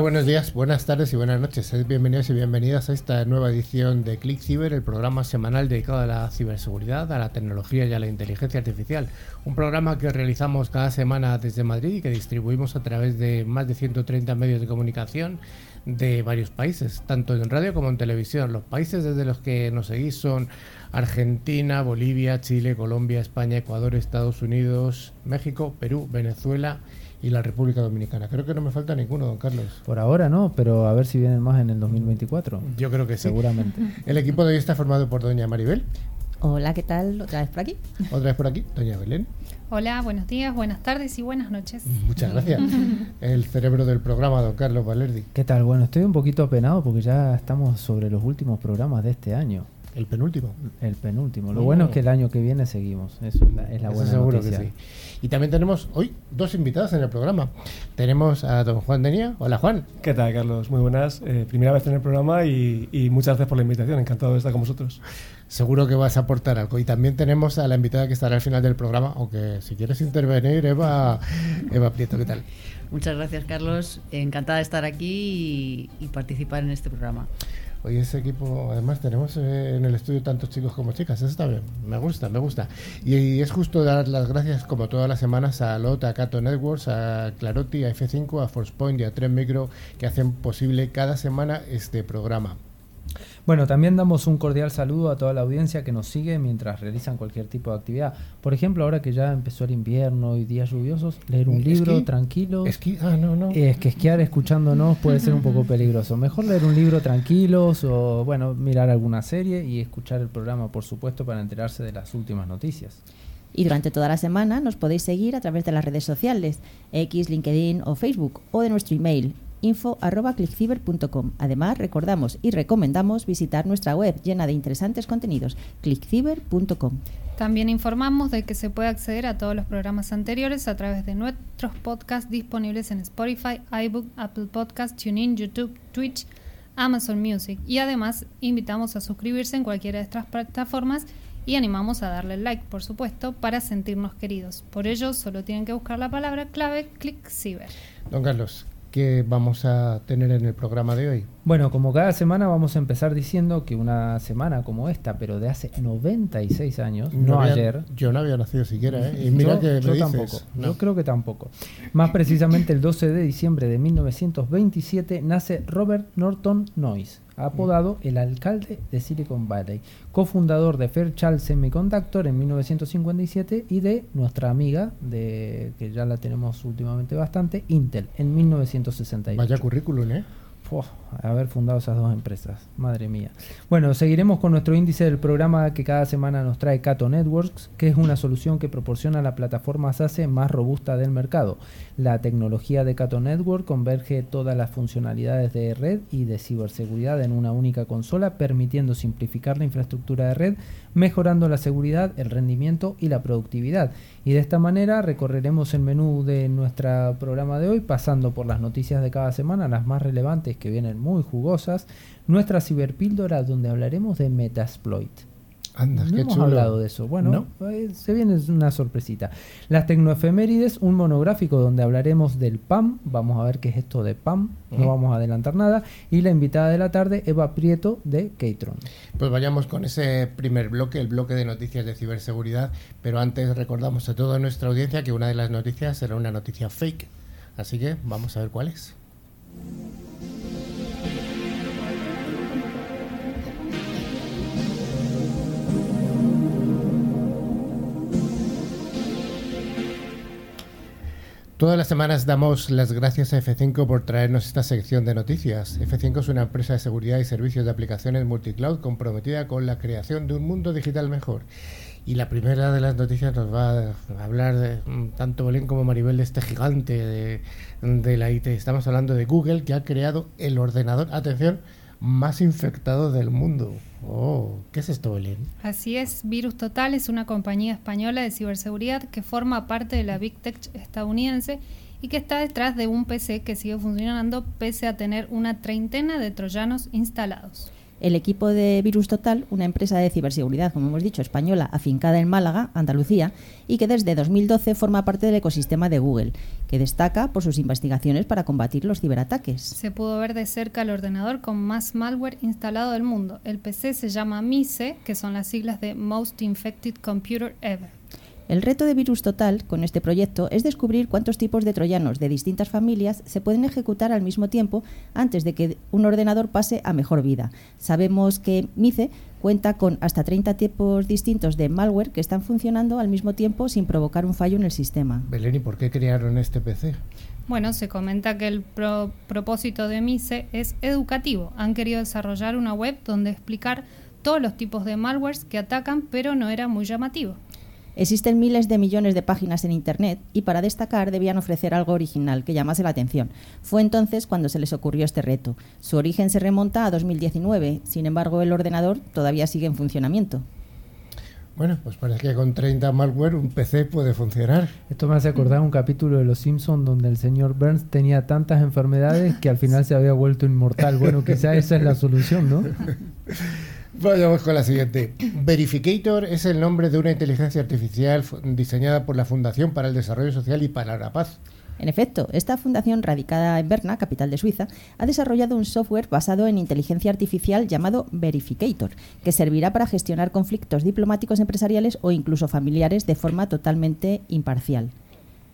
Buenos días, buenas tardes y buenas noches. Bienvenidos y bienvenidas a esta nueva edición de Click Cyber, el programa semanal dedicado a la ciberseguridad, a la tecnología y a la inteligencia artificial. Un programa que realizamos cada semana desde Madrid y que distribuimos a través de más de 130 medios de comunicación de varios países, tanto en radio como en televisión. Los países desde los que nos seguís son Argentina, Bolivia, Chile, Colombia, España, Ecuador, Estados Unidos, México, Perú, Venezuela la República Dominicana. Creo que no me falta ninguno, don Carlos. Por ahora no, pero a ver si vienen más en el 2024. Yo creo que sí. Seguramente. El equipo de hoy está formado por doña Maribel. Hola, ¿qué tal? ¿Otra vez por aquí? Otra vez por aquí, doña Belén. Hola, buenos días, buenas tardes y buenas noches. Muchas gracias. El cerebro del programa, don Carlos Valerdi. ¿Qué tal? Bueno, estoy un poquito apenado porque ya estamos sobre los últimos programas de este año. El penúltimo. El penúltimo. Lo bueno es que el año que viene seguimos. Eso es la, buena seguro Que sí. Y también tenemos hoy dos invitados en el programa. Tenemos a don Juan Denia. Hola, Juan. ¿Qué tal, Carlos? Muy buenas. Eh, primera vez en el programa y, y, muchas gracias por la invitación. Encantado de estar con vosotros. Seguro que vas a aportar algo. Y también tenemos a la invitada que estará al final del programa, aunque si quieres intervenir, Eva, Eva Prieto, ¿qué tal? Muchas gracias, Carlos. Encantada de estar aquí y, y participar en este programa. Hoy ese equipo, además tenemos eh, en el estudio tantos chicos como chicas, eso está bien, me gusta, me gusta. Y, es justo dar las gracias como todas las semanas a LOT, a Cato Networks, a Clarotti, a F5, a ForcePoint y a Tren Micro que hacen posible cada semana este programa. Bueno, también damos un cordial saludo a toda la audiencia que nos sigue mientras realizan cualquier tipo de actividad. Por ejemplo, ahora que ya empezó el invierno y días lluviosos, leer un libro tranquilo. Esquí, ah, no, no. Es que esquiar escuchándonos puede ser un poco peligroso. Mejor leer un libro tranquilos o, bueno, mirar alguna serie y escuchar el programa, por supuesto, para enterarse de las últimas noticias. Y durante toda la semana nos podéis seguir a través de las redes sociales, X, LinkedIn o Facebook, o de nuestro email, info.clickciber.com. Además, recordamos y recomendamos visitar nuestra web llena de interesantes contenidos, clickciber.com. También informamos de que se puede acceder a todos los programas anteriores a través de nuestros podcasts disponibles en Spotify, iBook, Apple Podcasts, TuneIn, YouTube, Twitch, Amazon Music. Y además, invitamos a suscribirse en cualquiera de estas plataformas y animamos a darle like, por supuesto, para sentirnos queridos. Por ello, solo tienen que buscar la palabra clave ClickCiber. Don Carlos, que vamos a tener en el programa de hoy? Bueno, como cada semana vamos a empezar diciendo que una semana como esta, pero de hace 96 años, no, ayer. Yo no había nacido siquiera, ¿eh? Y mira que yo tampoco. Yo creo que tampoco. Más precisamente el 12 de diciembre de 1927 nace Robert Norton Noyce apodado el alcalde de Silicon Valley, cofundador de Fairchild Semiconductor en 1957 y de nuestra amiga, de que ya la tenemos últimamente bastante, Intel en 1968. Vaya currículum, ¿eh? Haber fundado esas dos empresas, madre mía. Bueno, seguiremos con nuestro índice del programa que cada semana nos trae Cato Networks, que es una solución que proporciona la plataforma SASE más robusta del mercado. La tecnología de Cato Network converge todas las funcionalidades de red y de ciberseguridad en una única consola, permitiendo simplificar la infraestructura de red, mejorando la seguridad, el rendimiento y la productividad. Y de esta manera recorreremos el menú de nuestro programa de hoy, pasando por las noticias de cada semana, las más relevantes que vienen muy jugosas, nuestra ciberpíldora donde hablaremos de Metasploit. Anda, no hemos hablado de eso. Bueno, eh, se viene una sorpresita. Las tecnoefemérides, un monográfico donde hablaremos del PAM. Vamos a ver qué es esto de PAM. No vamos a adelantar nada. Y la invitada de la tarde, Eva Prieto de Keitron. Pues vayamos con ese primer bloque, el bloque de noticias de ciberseguridad. Pero antes recordamos a toda nuestra audiencia que una de las noticias será una noticia fake. Así que vamos a ver cuál es. Todas las semanas damos las gracias a F5 por traernos esta sección de noticias. F5 es una empresa de seguridad y servicios de aplicaciones multicloud comprometida con la creación de un mundo digital mejor. Y la primera de las noticias nos va a hablar de, mm, tanto Belén como Maribel de este gigante de, de la IT. Estamos hablando de Google que ha creado el ordenador, atención, más infectado del mundo. Oh, ¿qué es esto, Belén? Así es, Virus Total es una compañía española de ciberseguridad que forma parte de la Big Tech estadounidense y que está detrás de un PC que sigue funcionando pese a tener una treintena de troyanos instalados. El equipo de Virus Total, una empresa de ciberseguridad, como hemos dicho, española, afincada en Málaga, Andalucía, y que desde 2012 forma parte del ecosistema de Google, que destaca por sus investigaciones para combatir los ciberataques. Se pudo ver de cerca el ordenador con más malware instalado del mundo. El PC se llama MISE, que son las siglas de Most Infected Computer Ever. El reto de Virus Total con este proyecto es descubrir cuántos tipos de troyanos de distintas familias se pueden ejecutar al mismo tiempo antes de que un ordenador pase a mejor vida. Sabemos que MICE cuenta con hasta 30 tipos distintos de malware que están funcionando al mismo tiempo sin provocar un fallo en el sistema. Belén, ¿y por qué crearon este PC? Bueno, se comenta que el pro- propósito de MISE es educativo. Han querido desarrollar una web donde explicar todos los tipos de malwares que atacan, pero no era muy llamativo. Existen miles de millones de páginas en Internet y para destacar debían ofrecer algo original que llamase la atención. Fue entonces cuando se les ocurrió este reto. Su origen se remonta a 2019, sin embargo el ordenador todavía sigue en funcionamiento. Bueno, pues parece que con 30 malware un PC puede funcionar. Esto me hace acordar un capítulo de Los Simpsons donde el señor Burns tenía tantas enfermedades que al final se había vuelto inmortal. Bueno, quizá esa es la solución, ¿no? Vayamos con la siguiente. Verificator es el nombre de una inteligencia artificial diseñada por la Fundación para el Desarrollo Social y para la Paz. En efecto, esta fundación radicada en Berna, capital de Suiza, ha desarrollado un software basado en inteligencia artificial llamado Verificator, que servirá para gestionar conflictos diplomáticos empresariales o incluso familiares de forma totalmente imparcial.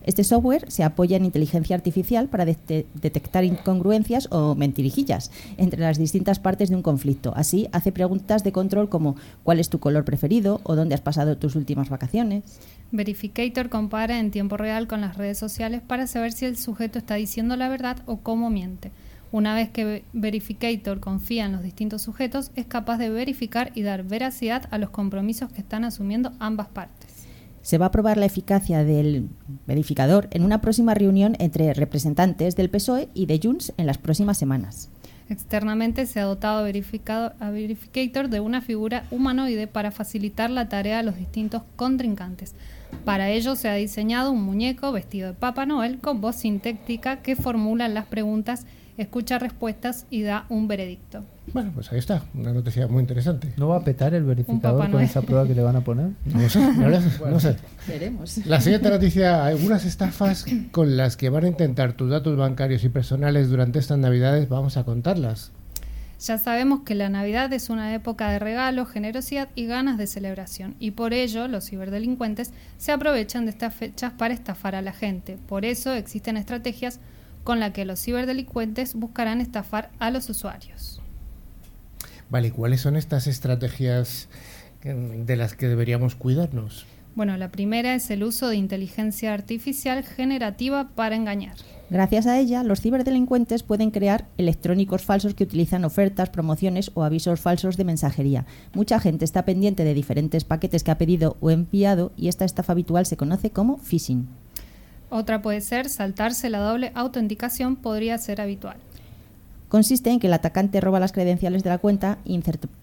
Este software se apoya en inteligencia artificial para dete- detectar incongruencias o mentirijillas entre las distintas partes de un conflicto. Así, hace preguntas de control como ¿cuál es tu color preferido? o ¿dónde has pasado tus últimas vacaciones? Verificator compara en tiempo real con las redes sociales para saber si el sujeto está diciendo la verdad o cómo miente. Una vez que Ve- Verificator confía en los distintos sujetos, es capaz de verificar y dar veracidad a los compromisos que están asumiendo ambas partes. Se va a probar la eficacia del verificador en una próxima reunión entre representantes del PSOE y de Junts en las próximas semanas. Externamente se ha dotado verificado- a Verificator de una figura humanoide para facilitar la tarea a los distintos contrincantes. Para ello se ha diseñado un muñeco vestido de Papá Noel con voz sintética que formula las preguntas, escucha respuestas y da un veredicto. Bueno, pues ahí está, una noticia muy interesante. ¿No va a petar el verificador con esa prueba que le van a poner? No sé, es- no sé. Veremos. La siguiente noticia, algunas estafas con las que van a intentar tus datos bancarios y personales durante estas navidades, vamos a contarlas. Ya sabemos que la Navidad es una época de regalo, generosidad y ganas de celebración, y por ello los ciberdelincuentes se aprovechan de estas fechas para estafar a la gente. Por eso existen estrategias con las que los ciberdelincuentes buscarán estafar a los usuarios. Vale, ¿y ¿cuáles son estas estrategias eh, de las que deberíamos cuidarnos? Bueno, la primera es el uso de inteligencia artificial generativa para engañar. Gracias a ella, los ciberdelincuentes pueden crear electrónicos falsos que utilizan ofertas, promociones o avisos falsos de mensajería. Mucha gente está pendiente de diferentes paquetes que ha pedido o enviado y esta estafa habitual se conoce como phishing. Otra puede ser saltarse la doble autenticación, podría ser habitual. Consiste en que el atacante roba las credenciales de la cuenta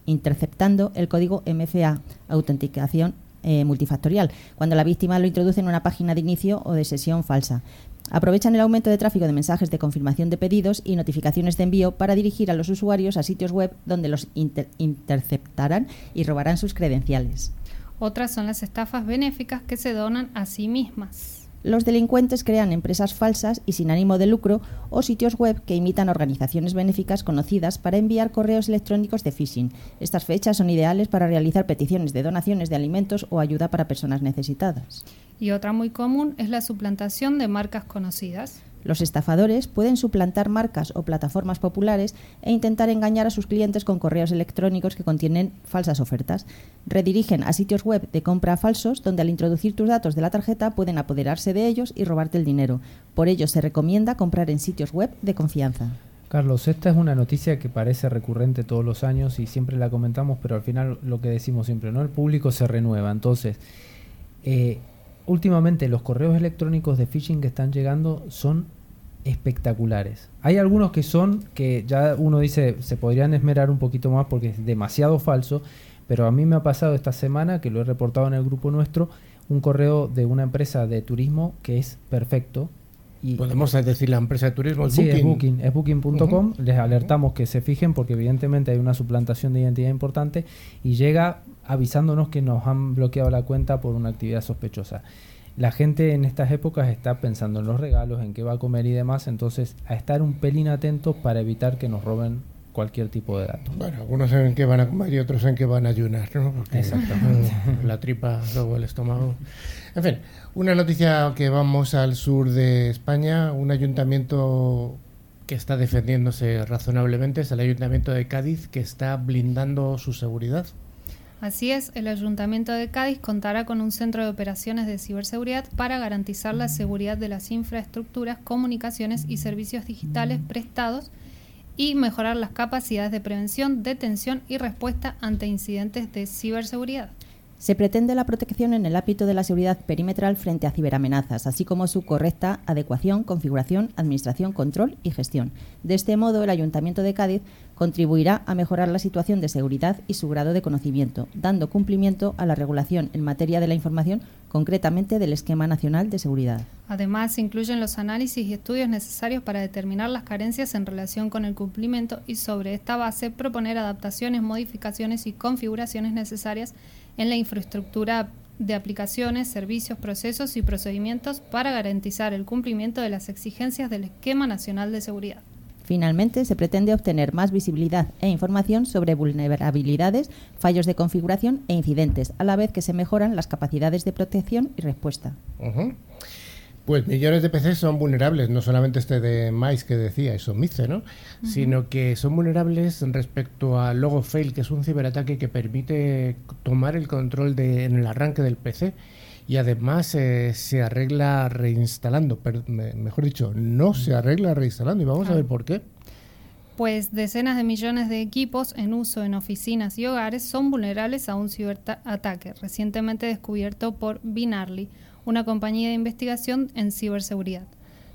interceptando el código MFA, autenticación eh, multifactorial, cuando la víctima lo introduce en una página de inicio o de sesión falsa. Aprovechan el aumento de tráfico de mensajes de confirmación de pedidos y notificaciones de envío para dirigir a los usuarios a sitios web donde los inter- interceptarán y robarán sus credenciales. Otras son las estafas benéficas que se donan a sí mismas. Los delincuentes crean empresas falsas y sin ánimo de lucro o sitios web que imitan organizaciones benéficas conocidas para enviar correos electrónicos de phishing. Estas fechas son ideales para realizar peticiones de donaciones de alimentos o ayuda para personas necesitadas. Y otra muy común es la suplantación de marcas conocidas. Los estafadores pueden suplantar marcas o plataformas populares e intentar engañar a sus clientes con correos electrónicos que contienen falsas ofertas. Redirigen a sitios web de compra falsos donde al introducir tus datos de la tarjeta pueden apoderarse de ellos y robarte el dinero. Por ello se recomienda comprar en sitios web de confianza. Carlos, esta es una noticia que parece recurrente todos los años y siempre la comentamos, pero al final lo que decimos siempre, ¿no? El público se renueva. Entonces, eh, últimamente los correos electrónicos de phishing que están llegando son espectaculares. Hay algunos que son que ya uno dice se podrían esmerar un poquito más porque es demasiado falso, pero a mí me ha pasado esta semana que lo he reportado en el grupo nuestro un correo de una empresa de turismo que es perfecto, Y Podemos decir la empresa de turismo, es Sí, Booking. es Booking, es Booking.com. Les alertamos que se fijen porque evidentemente hay una suplantación de identidad importante y llega avisándonos que nos han bloqueado la cuenta por una actividad sospechosa. La gente en estas épocas está pensando en los regalos, en qué va a comer y demás, entonces a estar un pelín atentos para evitar que nos roben cualquier tipo de datos. Bueno, algunos saben que van a comer y otros saben que van a ayunar, ¿no? Porque, Exactamente. La tripa, luego el estómago. En fin, una noticia que vamos al sur de España, un ayuntamiento que está defendiéndose razonablemente es el ayuntamiento de Cádiz que está blindando su seguridad. Así es, el Ayuntamiento de Cádiz contará con un centro de operaciones de ciberseguridad para garantizar la seguridad de las infraestructuras, comunicaciones y servicios digitales prestados y mejorar las capacidades de prevención, detención y respuesta ante incidentes de ciberseguridad. Se pretende la protección en el ámbito de la seguridad perimetral frente a ciberamenazas, así como su correcta adecuación, configuración, administración, control y gestión. De este modo, el Ayuntamiento de Cádiz contribuirá a mejorar la situación de seguridad y su grado de conocimiento, dando cumplimiento a la regulación en materia de la información, concretamente del Esquema Nacional de Seguridad. Además, se incluyen los análisis y estudios necesarios para determinar las carencias en relación con el cumplimiento y sobre esta base proponer adaptaciones, modificaciones y configuraciones necesarias en la infraestructura de aplicaciones, servicios, procesos y procedimientos para garantizar el cumplimiento de las exigencias del Esquema Nacional de Seguridad. Finalmente, se pretende obtener más visibilidad e información sobre vulnerabilidades, fallos de configuración e incidentes, a la vez que se mejoran las capacidades de protección y respuesta. Pues millones de PCs son vulnerables, no solamente este de Mais que decía, eso Mice, ¿no? Sino que son vulnerables respecto a Logo Fail, que es un ciberataque que permite tomar el control de, en el arranque del PC y además eh, se arregla reinstalando, mejor dicho, no se arregla reinstalando y vamos a ver por qué. Pues decenas de millones de equipos en uso en oficinas y hogares son vulnerables a un ciberataque recientemente descubierto por Binarly, una compañía de investigación en ciberseguridad.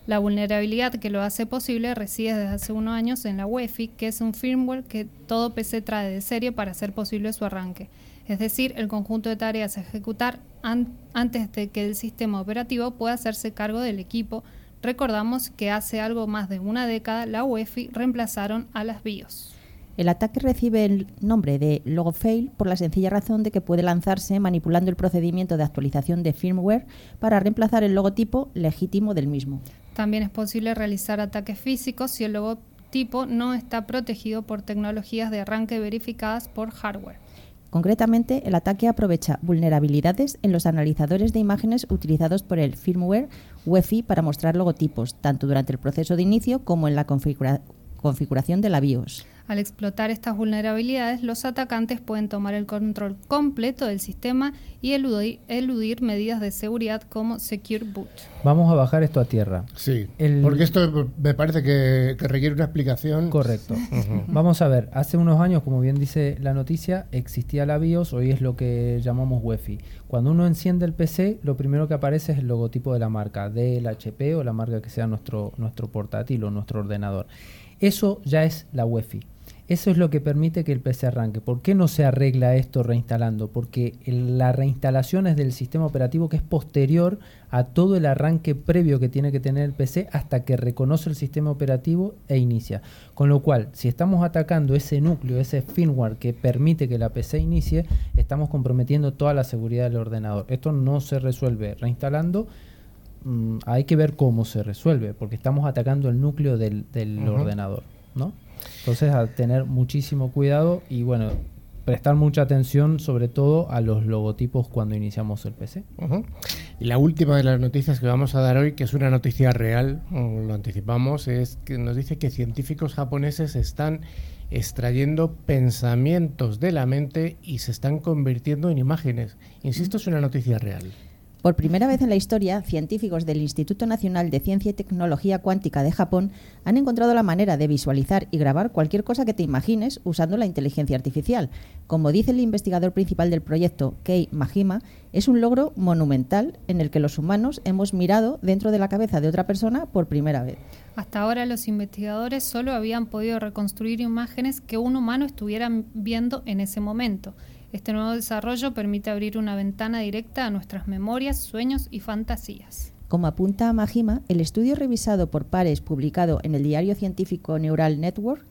La vulnerabilidad que lo hace posible reside desde hace unos años en la UEFI, que es un firmware que todo PC trae de serie para hacer posible su arranque, es decir, el conjunto de tareas a ejecutar an- antes de que el sistema operativo pueda hacerse cargo del equipo. Recordamos que hace algo más de una década la UEFI reemplazaron a las BIOS. El ataque recibe el nombre de Logofail por la sencilla razón de que puede lanzarse manipulando el procedimiento de actualización de firmware para reemplazar el logotipo legítimo del mismo. También es posible realizar ataques físicos si el logotipo no está protegido por tecnologías de arranque verificadas por hardware. Concretamente, el ataque aprovecha vulnerabilidades en los analizadores de imágenes utilizados por el firmware UEFI para mostrar logotipos, tanto durante el proceso de inicio como en la configura- configuración de la BIOS. Al explotar estas vulnerabilidades, los atacantes pueden tomar el control completo del sistema y eludir, eludir medidas de seguridad como Secure Boot. Vamos a bajar esto a tierra. Sí, El- porque esto me parece que, que requiere una explicación. Correcto. Vamos a ver, hace unos años, como bien dice la noticia, existía la BIOS, hoy es lo que llamamos UEFI. Cuando uno enciende el PC, lo primero que aparece es el logotipo de la marca, del HP o la marca que sea nuestro, nuestro portátil o nuestro ordenador. Eso ya es la UEFI. Eso es lo que permite que el PC arranque. ¿Por qué no se arregla esto reinstalando? Porque el- la reinstalación es del sistema operativo que es posterior a todo el arranque previo que tiene que tener el PC hasta que reconoce el sistema operativo e inicia. Con lo cual, si estamos atacando ese núcleo, ese firmware que permite que la PC inicie, estamos comprometiendo toda la seguridad del ordenador. Esto no se resuelve reinstalando. mm, hay que ver cómo se resuelve, porque estamos atacando el núcleo del, ordenador, ¿no? Entonces, a tener muchísimo cuidado y bueno, prestar mucha atención sobre todo a los logotipos cuando iniciamos el PC. Y la última de las noticias que vamos a dar hoy, que es una noticia real, lo anticipamos, es que nos dice que científicos japoneses están extrayendo pensamientos de la mente y se están convirtiendo en imágenes. Insisto, es una noticia real. Por primera vez en la historia, científicos del Instituto Nacional de Ciencia y Tecnología Cuántica de Japón han encontrado la manera de visualizar y grabar cualquier cosa que te imagines usando la inteligencia artificial. Como dice el investigador principal del proyecto, Kei Majima, es un logro monumental en el que los humanos hemos mirado dentro de la cabeza de otra persona por primera vez. Hasta ahora los investigadores solo habían podido reconstruir imágenes que un humano estuviera viendo en ese momento. Este nuevo desarrollo permite abrir una ventana directa a nuestras memorias, sueños y fantasías. Como apunta Majima, el estudio revisado por pares publicado en el diario científico Neural Network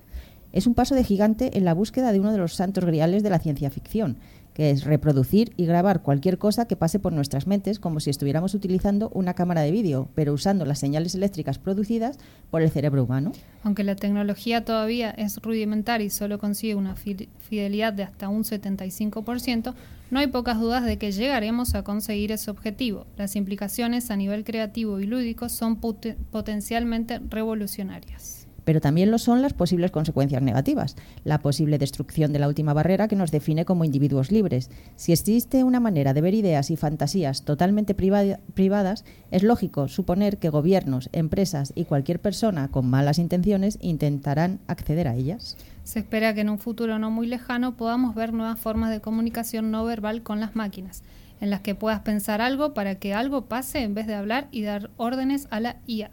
es un paso de gigante en la búsqueda de uno de los santos griales de la ciencia ficción, que es reproducir y grabar cualquier cosa que pase por nuestras mentes como si estuviéramos utilizando una cámara de vídeo, pero usando las señales eléctricas producidas por el cerebro humano. Aunque la tecnología todavía es rudimentaria y solo consigue una fidelidad de hasta un 75%, no hay pocas dudas de que llegaremos a conseguir ese objetivo. Las implicaciones a nivel creativo y lúdico son potencialmente revolucionarias pero también lo son las posibles consecuencias negativas, la posible destrucción de la última barrera que nos define como individuos libres. Si existe una manera de ver ideas y fantasías totalmente privadas, es lógico suponer que gobiernos, empresas y cualquier persona con malas intenciones intentarán acceder a ellas. Se espera que en un futuro no muy lejano podamos ver nuevas formas de comunicación no verbal con las máquinas, en las que puedas pensar algo para que algo pase en vez de hablar y dar órdenes a la IA.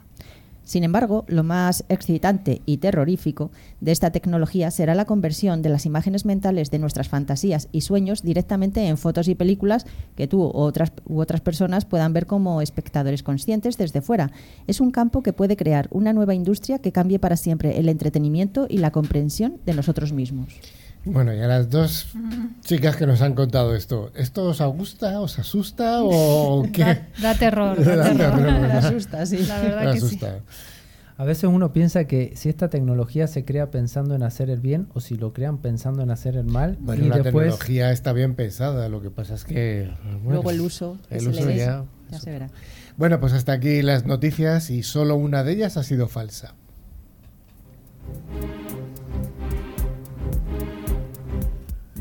Sin embargo, lo más excitante y terrorífico de esta tecnología será la conversión de las imágenes mentales de nuestras fantasías y sueños directamente en fotos y películas que tú u otras, u otras personas puedan ver como espectadores conscientes desde fuera. Es un campo que puede crear una nueva industria que cambie para siempre el entretenimiento y la comprensión de nosotros mismos. Bueno, y a las dos chicas que nos han contado esto, ¿esto os gusta, os asusta o qué? Da, terror, da, terror. asusta, sí. La verdad que sí. A veces uno piensa que si esta tecnología se crea pensando en hacer el bien o si lo crean pensando en hacer el mal. Bueno, la tecnología está bien pensada, lo que pasa es que... Luego el uso, el uso ya, ya se verá. Bueno, pues hasta aquí las noticias y solo una de ellas ha sido falsa.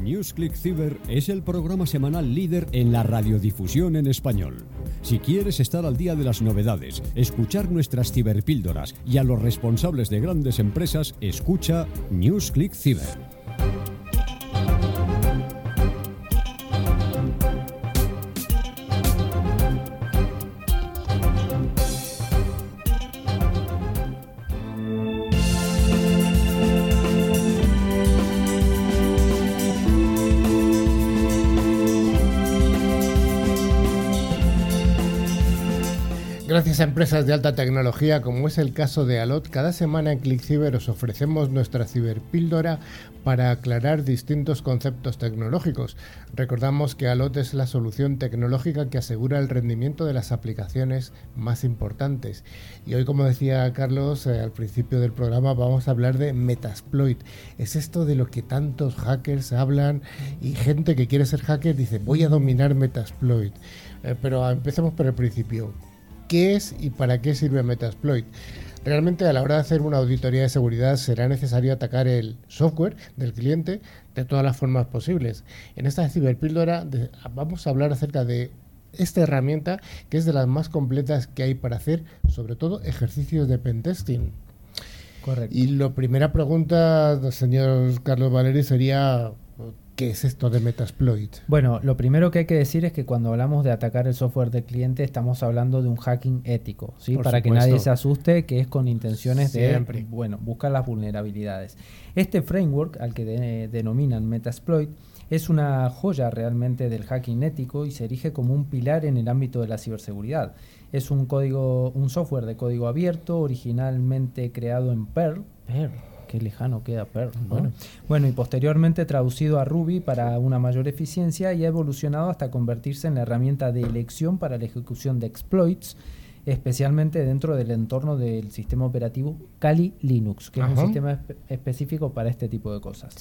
NewsClick Cyber es el programa semanal líder en la radiodifusión en español. Si quieres estar al día de las novedades, escuchar nuestras ciberpíldoras y a los responsables de grandes empresas, escucha NewsClick Cyber. Empresas de alta tecnología como es el caso de Alot, cada semana en ClickCiber os ofrecemos nuestra ciberpíldora para aclarar distintos conceptos tecnológicos. Recordamos que Alot es la solución tecnológica que asegura el rendimiento de las aplicaciones más importantes. Y hoy, como decía Carlos eh, al principio del programa, vamos a hablar de Metasploit. Es esto de lo que tantos hackers hablan y gente que quiere ser hacker dice voy a dominar Metasploit. Eh, pero empecemos por el principio qué es y para qué sirve Metasploit. Realmente a la hora de hacer una auditoría de seguridad será necesario atacar el software del cliente de todas las formas posibles. En esta ciberpíldora vamos a hablar acerca de esta herramienta que es de las más completas que hay para hacer, sobre todo ejercicios de pentesting. Correcto. Y la primera pregunta, señor Carlos Valeri, sería ¿Qué es esto de Metasploit? Bueno, lo primero que hay que decir es que cuando hablamos de atacar el software del cliente estamos hablando de un hacking ético, ¿sí? Para que nadie se asuste que es con intenciones de, bueno, buscar las vulnerabilidades. Este framework al que denominan Metasploit es una joya realmente del hacking ético y se erige como un pilar en el ámbito de la ciberseguridad. Es un código, un software de código abierto, originalmente creado en Perl. Perl Qué lejano queda Perl. Bueno. bueno, y posteriormente traducido a Ruby para una mayor eficiencia y ha evolucionado hasta convertirse en la herramienta de elección para la ejecución de exploits especialmente dentro del entorno del sistema operativo Kali Linux, que es un sistema específico para este tipo de cosas.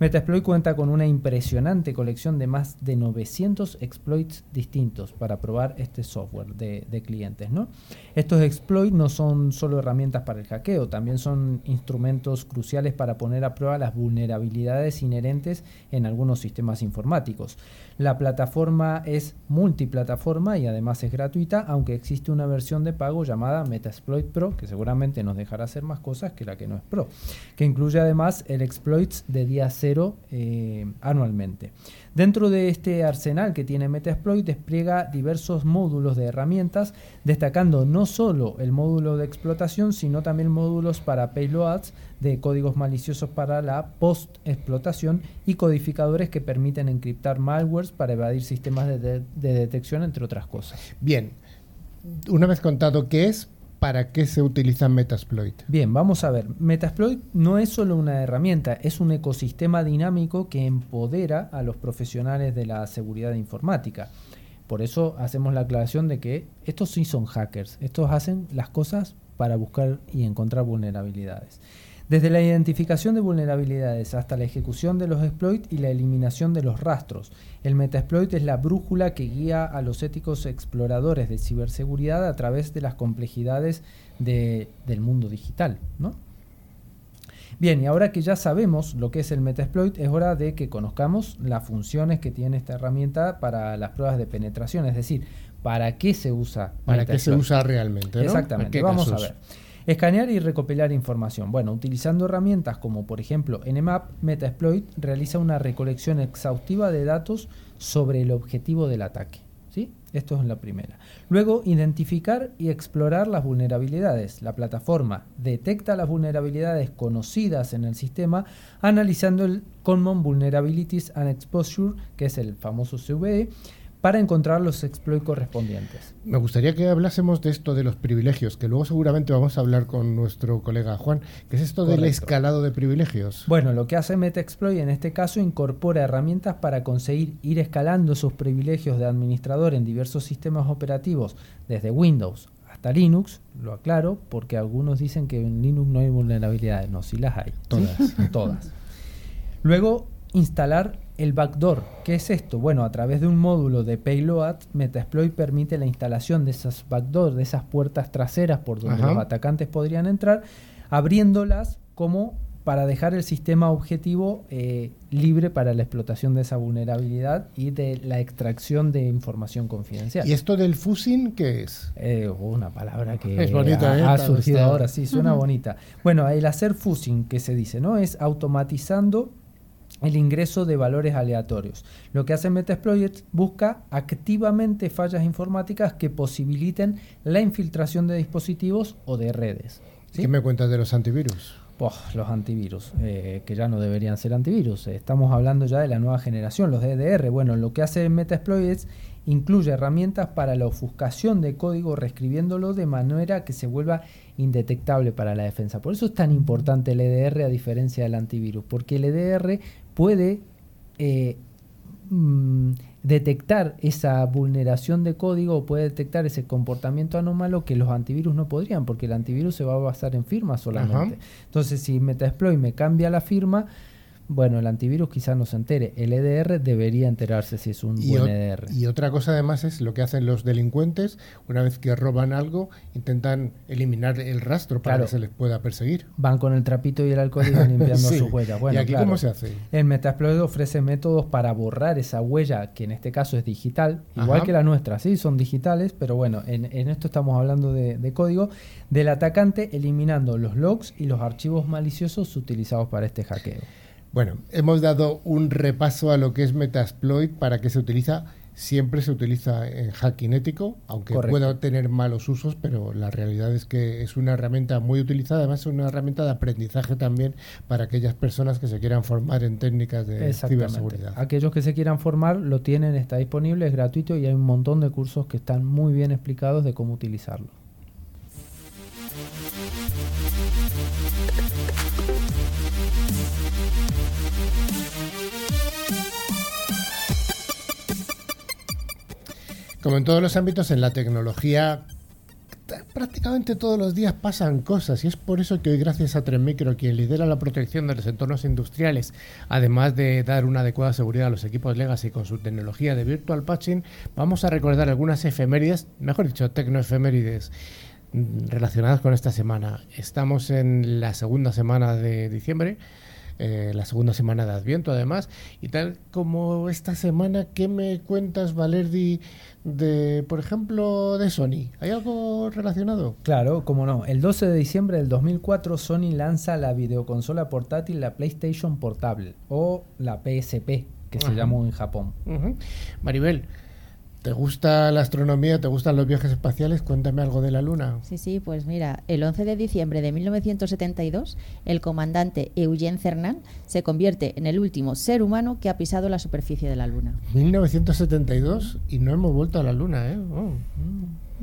Metasploit cuenta con una impresionante colección de más de 900 exploits distintos para probar este software de, de clientes. ¿no? Estos exploits no son solo herramientas para el hackeo, también son instrumentos cruciales para poner a prueba las vulnerabilidades inherentes en algunos sistemas informáticos. La plataforma es multiplataforma y además es gratuita, aunque existe una versión de pago llamada Metasploit Pro, que seguramente nos dejará hacer más cosas que la que no es Pro, que incluye además el exploits de día cero eh, anualmente. Dentro de este arsenal que tiene Metasploit despliega diversos módulos de herramientas, destacando no solo el módulo de explotación, sino también módulos para payloads de códigos maliciosos para la post-explotación y codificadores que permiten encriptar malwares para evadir sistemas de, de detección, entre otras cosas. Bien, una vez contado qué es, ¿para qué se utiliza Metasploit? Bien, vamos a ver. Metasploit no es solo una herramienta, es un ecosistema dinámico que empodera a los profesionales de la seguridad informática. Por eso hacemos la aclaración de que estos sí son hackers, estos hacen las cosas para buscar y encontrar vulnerabilidades. Desde la identificación de vulnerabilidades hasta la ejecución de los exploits y la eliminación de los rastros, el metasploit es la brújula que guía a los éticos exploradores de ciberseguridad a través de las complejidades de- del mundo digital. ¿no? Bien, y ahora que ya sabemos lo que es el metasploit, es hora de que conozcamos las funciones que tiene esta herramienta para las pruebas de penetración, es decir, para qué se usa. ¿Para qué se usa realmente? ¿no? ¿En Exactamente, vamos casos? a ver. Escanear y recopilar información. Bueno, utilizando herramientas como por ejemplo Nmap, Metasploit realiza una recolección exhaustiva de datos sobre el objetivo del ataque. ¿sí? Esto es la primera. Luego, identificar y explorar las vulnerabilidades. La plataforma detecta las vulnerabilidades conocidas en el sistema analizando el Common Vulnerabilities and Exposure, que es el famoso CVE, para encontrar los exploits correspondientes. Me gustaría que hablásemos de esto de los privilegios, que luego seguramente vamos a hablar con nuestro colega Juan, que es esto del escalado de privilegios. Bueno, lo que hace Metaexploit en este caso incorpora herramientas para conseguir ir escalando sus privilegios de administrador en diversos sistemas operativos, desde Windows hasta Linux, lo aclaro, porque algunos dicen que en Linux no hay vulnerabilidades, no, sí las hay. Todas. Todas. Luego, instalar el backdoor. ¿Qué es esto? Bueno, a través de un módulo de payload, Metasploit permite la instalación de esas backdoor, de esas puertas traseras por donde Ajá. los atacantes podrían entrar, abriéndolas como para dejar el sistema objetivo eh, libre para la explotación de esa vulnerabilidad y de la extracción de información confidencial. ¿Y esto del fusing qué es? Eh, una palabra que Es bonita, ha, ¿eh? surgido está- ahora, sí, suena bonita. Bueno, el hacer fusing, que se dice, ¿no? Es automatizando el ingreso de valores aleatorios. Lo que hace Metasploit busca activamente fallas informáticas que posibiliten la infiltración de dispositivos o de redes. ¿sí? ¿Qué me cuentas de los antivirus? Oh, los antivirus, eh, que ya no deberían ser antivirus. Eh, Estamos hablando ya de la nueva generación, los DDR. Bueno, lo que hace Metasploit es incluye herramientas para la ofuscación de código, reescribiéndolo de manera que se vuelva indetectable para la defensa. Por eso es tan importante el EDR a diferencia del antivirus, porque el EDR puede eh, mm, detectar esa vulneración de código o puede detectar ese comportamiento anómalo que los antivirus no podrían, porque el antivirus se va a basar en firmas solamente. Ajá. Entonces, si Metasploit me cambia la firma, bueno, el antivirus quizás no se entere. El EDR debería enterarse si es un Y, buen EDR. y otra cosa además es lo que hacen los delincuentes, una vez que roban algo, intentan eliminar el rastro para Claro. que se les pueda perseguir. Van con el trapito y el alcohol y van limpiando Sí. sus huellas. Bueno, ¿Y aquí claro. cómo se hace? El Metasploit ofrece métodos para borrar esa huella, que en este caso es digital, igual Ajá. que la nuestra, sí, son digitales, pero bueno, en, en esto estamos hablando de, de código, del atacante eliminando los logs y los archivos maliciosos utilizados para este hackeo. Bueno, hemos dado un repaso a lo que es Metasploit, para qué se utiliza. Siempre se utiliza en hacking ético, aunque Correcto. pueda tener malos usos, pero la realidad es que es una herramienta muy utilizada, además es una herramienta de aprendizaje también para aquellas personas que se quieran formar en técnicas de ciberseguridad. Aquellos que se quieran formar lo tienen, está disponible, es gratuito y hay un montón de cursos que están muy bien explicados de cómo utilizarlo. Como en todos los ámbitos, en la tecnología prácticamente todos los días pasan cosas y es por eso que hoy gracias a Trenmicro, quien lidera la protección de los entornos industriales, además de dar una adecuada seguridad a los equipos Legacy con su tecnología de Virtual Patching, vamos a recordar algunas efemérides, mejor dicho, tecnoefemérides mm, relacionadas con esta semana. Estamos en la segunda semana de diciembre, eh, la segunda semana de Adviento además, y tal como esta semana, ¿qué me cuentas, Valerdi, de, por ejemplo, de Sony? ¿Hay algo relacionado? Claro, como no. El 12 de diciembre del 2004 Sony lanza la videoconsola portátil, la PlayStation Portable o la PSP, que se llamó en Japón. Maribel, ¿te gusta la astronomía? ¿Te gustan los viajes espaciales? Cuéntame algo de la Luna. Sí, sí, pues mira, el 11 de diciembre de 1972, el comandante Eugene Cernan se convierte en el último ser humano que ha pisado la superficie de la Luna. 1972 y no hemos vuelto a la Luna, ¿eh? Oh.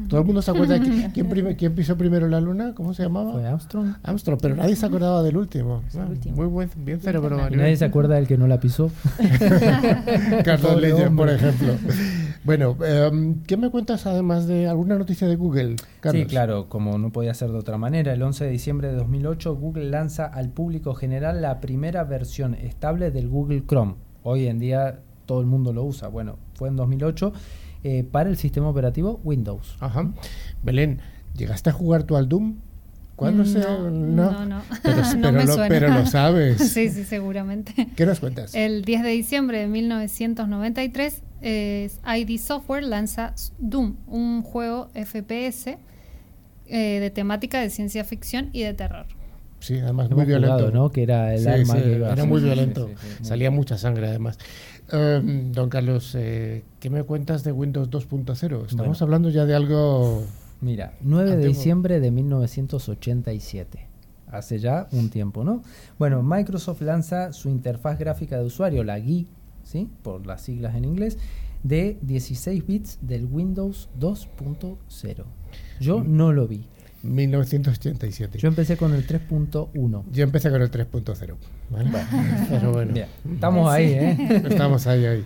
Todo el mundo se acuerda de qui- quién, prim- quién pisó primero la luna, ¿cómo se llamaba? Fue Armstrong. Armstrong, pero nadie se acordaba del último. Ah, último. Muy buen, bien cerebro. Y Maribel. nadie se acuerda del que no la pisó. Carlos Leyer, por ejemplo. Bueno, em, ¿qué me cuentas además de alguna noticia de Google, Carlos? Sí, claro, como no podía ser de otra manera, el 11 de diciembre de 2008 Google lanza al público general la primera versión estable del Google Chrome. Hoy en día todo el mundo lo usa. Bueno, fue en 2008 eh, para el sistema operativo Windows. Ajá. Belén, ¿llegaste a jugar tú al Doom? ¿Cuándo se.? No, no, no. Pero, No pero me lo, suena. pero lo sabes. Sí, sí, seguramente. ¿Qué nos cuentas? El 10 de diciembre de 1993, eh, ID Software lanza Doom, un juego FPS eh, de temática de ciencia ficción y de terror. Sí, además muy violento. jugado, ¿no? Que era el Sí, arma sí, que iba era muy violento. sí, sí, muy- Salía mucha sangre además. Em, don Carlos, eh, ¿qué me cuentas de Windows 2.0? Estamos Bueno. hablando ya de algo. Mira, 9 de Antiguo. diciembre de 1987. Hace ya un tiempo, ¿no? Bueno, Microsoft lanza su interfaz gráfica de usuario, la GUI, ¿sí? Por las siglas en inglés, de 16 bits del Windows 2.0. Yo Mm. no lo vi. 1987. Yo empecé con el 3.1. Yo empecé con el 3.0. ¿vale? Pero bueno, Bien, estamos ahí, ¿eh? estamos ahí, ahí.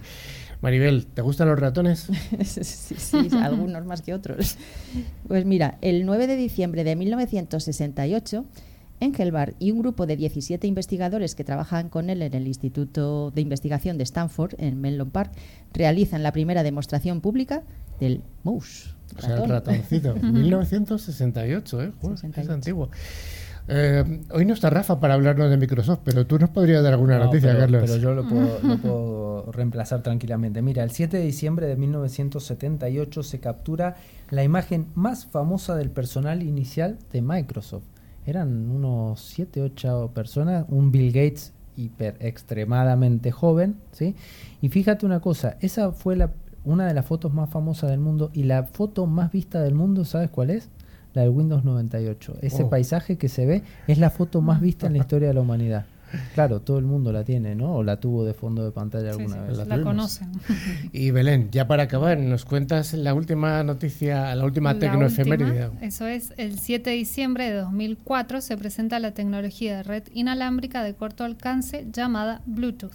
Maribel, ¿te gustan los ratones? sí, sí, algunos más que otros. Pues mira, el 9 de diciembre de 1968, Engelbart y un grupo de 17 investigadores que trabajan con él en el Instituto de Investigación de Stanford, en Menlo Park, realizan la primera demostración pública del mouse. O sea, el ratoncito. 1968, ¿eh? Joder, es 68. antiguo. Eh, hoy no está Rafa para hablarnos de Microsoft, pero tú nos podrías dar alguna No, noticia, pero, Carlos. pero yo lo puedo, lo puedo reemplazar tranquilamente. Mira, el 7 de diciembre de 1978 se captura la imagen más famosa del personal inicial de Microsoft. Eran unos 7, 8 personas, un Bill Gates hiper extremadamente joven, ¿sí? Y fíjate una cosa, esa fue la, una de las fotos más famosas del mundo y la foto más vista del mundo, ¿sabes cuál es? La del Windows 98. Ese Oh. paisaje que se ve es la foto más vista en la historia de la humanidad. Claro, todo el mundo la tiene, ¿no? O la tuvo de fondo de pantalla Sí, alguna sí, vez. La la conocen. Y Belén, ya para acabar, ¿nos cuentas la última noticia, la última La tecnoefeméride? última, Eso es, el 7 de diciembre de 2004 se presenta la tecnología de red inalámbrica de corto alcance llamada Bluetooth.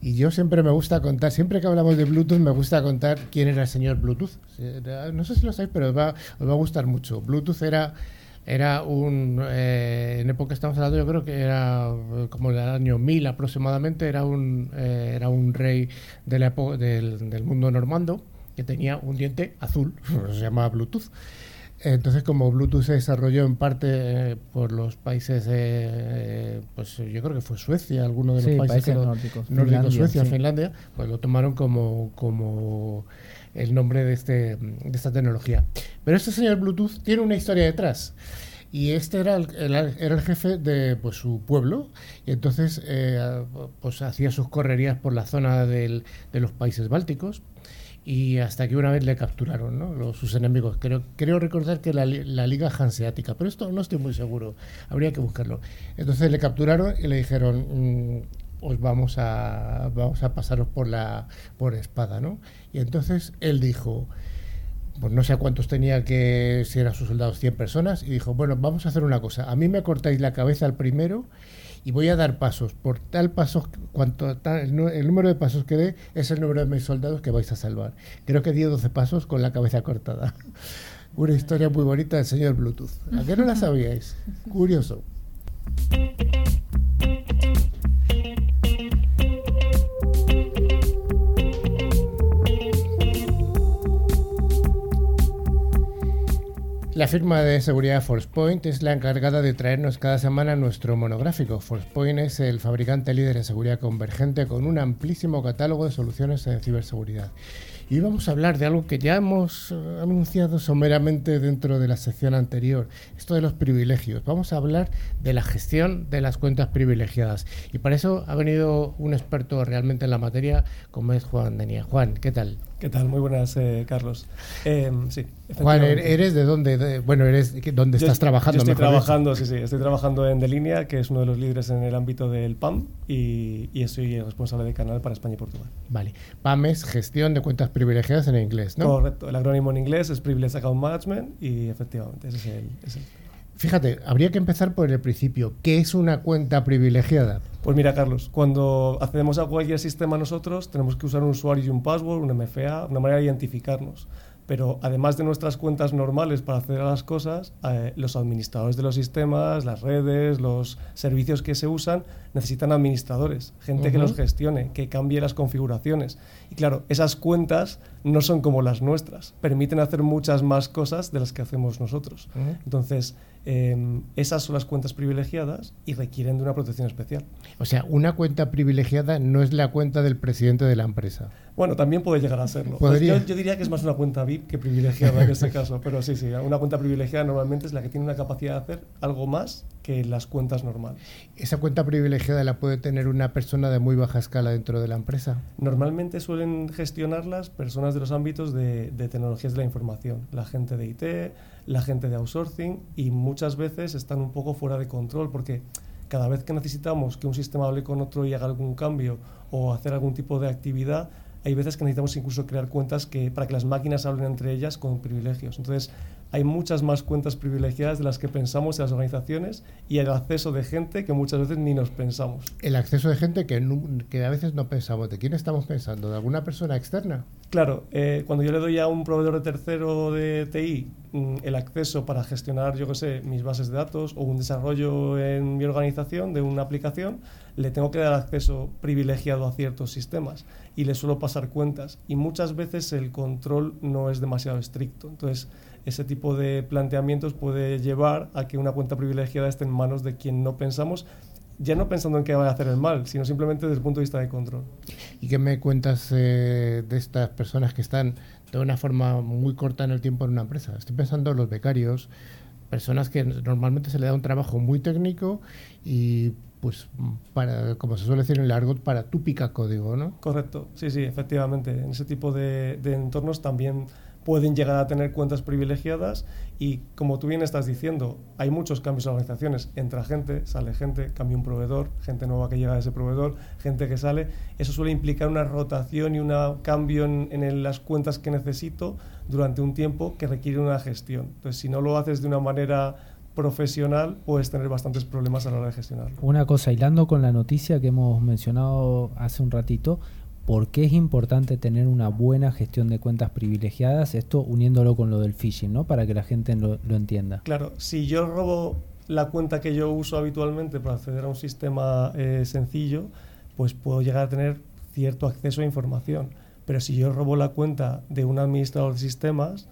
Y yo siempre me gusta contar, siempre que hablamos de Bluetooth, me gusta contar quién era el señor Bluetooth. No sé si lo sabéis, pero os va, os va a gustar mucho. Bluetooth era, era un. eh, en época estamos hablando, yo creo que era eh, como el año 1000 aproximadamente, era un, eh, era un rey de la del, del mundo normando que tenía un diente azul, se llamaba Bluetooth. Entonces, como Bluetooth se desarrolló en parte eh, por los países, eh, pues yo creo que fue Suecia, alguno de los Sí, países, nórdicos. nórdicos, Finlandia, Suecia, sí. Finlandia, pues lo tomaron como, como el nombre de, este, de esta tecnología. Pero este señor Bluetooth tiene una historia detrás. Y este era el, el- era el jefe de pues, su pueblo, y entonces eh, pues hacía sus correrías por la zona del- de los países bálticos, y hasta que una vez le capturaron ¿no? Los- sus enemigos. Creo, creo recordar que la, la Liga Hanseática, pero esto no estoy muy seguro, habría que buscarlo. Entonces le capturaron y le dijeron, mm, os vamos a, vamos a pasaros por la por espada, ¿no? Y entonces él dijo, pues no sé a cuántos tenía que, si eran sus soldados, 100 personas, y dijo, bueno, vamos a hacer una cosa, a mí me cortáis la cabeza al primero y voy a dar pasos, por tal paso, cuanto tal- el número de pasos que dé es el número de mis soldados que vais a salvar. Creo que dio 12 pasos con la cabeza cortada. Una historia muy bonita del señor Bluetooth. ¿A qué no la sabíais? Curioso. La firma de seguridad ForcePoint es la encargada de traernos cada semana nuestro monográfico. ForcePoint es el fabricante líder en seguridad convergente con un amplísimo catálogo de soluciones en ciberseguridad. Y vamos a hablar de algo que ya hemos eh, anunciado someramente dentro de la sección anterior, esto de los privilegios. Vamos a hablar de la gestión de las cuentas privilegiadas. Y para eso ha venido un experto realmente en la materia, como es Juan Denia. Juan, ¿qué tal? ¿Qué tal? Muy buenas, eh, Carlos. Eh, sí, Juan, efectivamente. ¿eres de dónde? De- bueno, eres de dónde Yo estás est- trabajando. Yo estoy mejor trabajando, sí, sí, estoy trabajando en Delinea, que es uno de los líderes en el ámbito del PAM, y, y soy el responsable de canal para España y Portugal. Vale. PAM es gestión de cuentas privilegiadas en inglés, ¿no? Correcto, el acrónimo en inglés es Privileged Account Management y efectivamente ese es el, es el- Fíjate, habría que empezar por el principio. ¿Qué es una cuenta privilegiada? Pues mira, Carlos, cuando accedemos a cualquier sistema nosotros tenemos que usar un usuario y un password, un MFA, una manera de identificarnos. Pero además de nuestras cuentas normales para acceder a las cosas, eh, los administradores de los sistemas, las redes, los servicios que se usan, necesitan administradores, gente que los gestione, que cambie las configuraciones. Y claro, esas cuentas no son como las nuestras, permiten hacer muchas más cosas de las que hacemos nosotros. Entonces, eh, esas son las cuentas privilegiadas y requieren de una protección especial. O sea, una cuenta privilegiada no es la cuenta del presidente de la empresa. Bueno, también puede llegar a serlo. Pues yo, yo diría que es más una cuenta VIP que privilegiada en este caso, pero sí, sí, una cuenta privilegiada normalmente es la que tiene una capacidad de hacer algo más que las cuentas normales. ¿Esa cuenta privilegiada la puede tener una persona de muy baja escala dentro de la empresa? Normalmente suelen gestionarlas personas de los ámbitos de, de tecnologías de la información, la gente de IT, la gente de outsourcing y muchas veces están un poco fuera de control porque cada vez que necesitamos que un sistema hable con otro y haga algún cambio o hacer algún tipo de actividad, hay veces que necesitamos incluso crear cuentas que, para que las máquinas hablen entre ellas con privilegios. Entonces, hay muchas más cuentas privilegiadas de las que pensamos en las organizaciones y el acceso de gente que muchas veces ni nos pensamos. El acceso de gente que, que a veces no pensamos. ¿De quién estamos pensando? ¿De alguna persona externa? Claro, eh, cuando yo le doy a un proveedor de tercero de TI mm, el acceso para gestionar, yo qué sé, mis bases de datos o un desarrollo en mi organización de una aplicación, le tengo que dar acceso privilegiado a ciertos sistemas y le suelo pasar cuentas. Y muchas veces el control no es demasiado estricto. Entonces, ese tipo de planteamientos puede llevar a que una cuenta privilegiada esté en manos de quien no pensamos, ya no pensando en que vaya a hacer el mal, sino simplemente desde el punto de vista de control. ¿Y qué me cuentas eh, de estas personas que están de una forma muy corta en el tiempo en una empresa? Estoy pensando en los becarios, personas que normalmente se le da un trabajo muy técnico y pues para como se suele decir en el argot para tú pica código, ¿no? Correcto, sí, sí, efectivamente. En ese tipo de, de entornos también pueden llegar a tener cuentas privilegiadas y como tú bien estás diciendo, hay muchos cambios en organizaciones. Entra gente, sale gente, cambia un proveedor, gente nueva que llega a ese proveedor, gente que sale. Eso suele implicar una rotación y un cambio en, en las cuentas que necesito durante un tiempo que requiere una gestión. Entonces, si no lo haces de una manera profesional, puedes tener bastantes problemas a la hora de gestionarlo. Una cosa, hilando con la noticia que hemos mencionado hace un ratito, ¿por qué es importante tener una buena gestión de cuentas privilegiadas? Esto uniéndolo con lo del phishing, ¿no? Para que la gente lo, entienda. Claro, si yo robo la cuenta que yo uso habitualmente para acceder a un sistema eh, sencillo, pues puedo llegar a tener cierto acceso a información. Pero si yo robo la cuenta de un administrador de sistemas,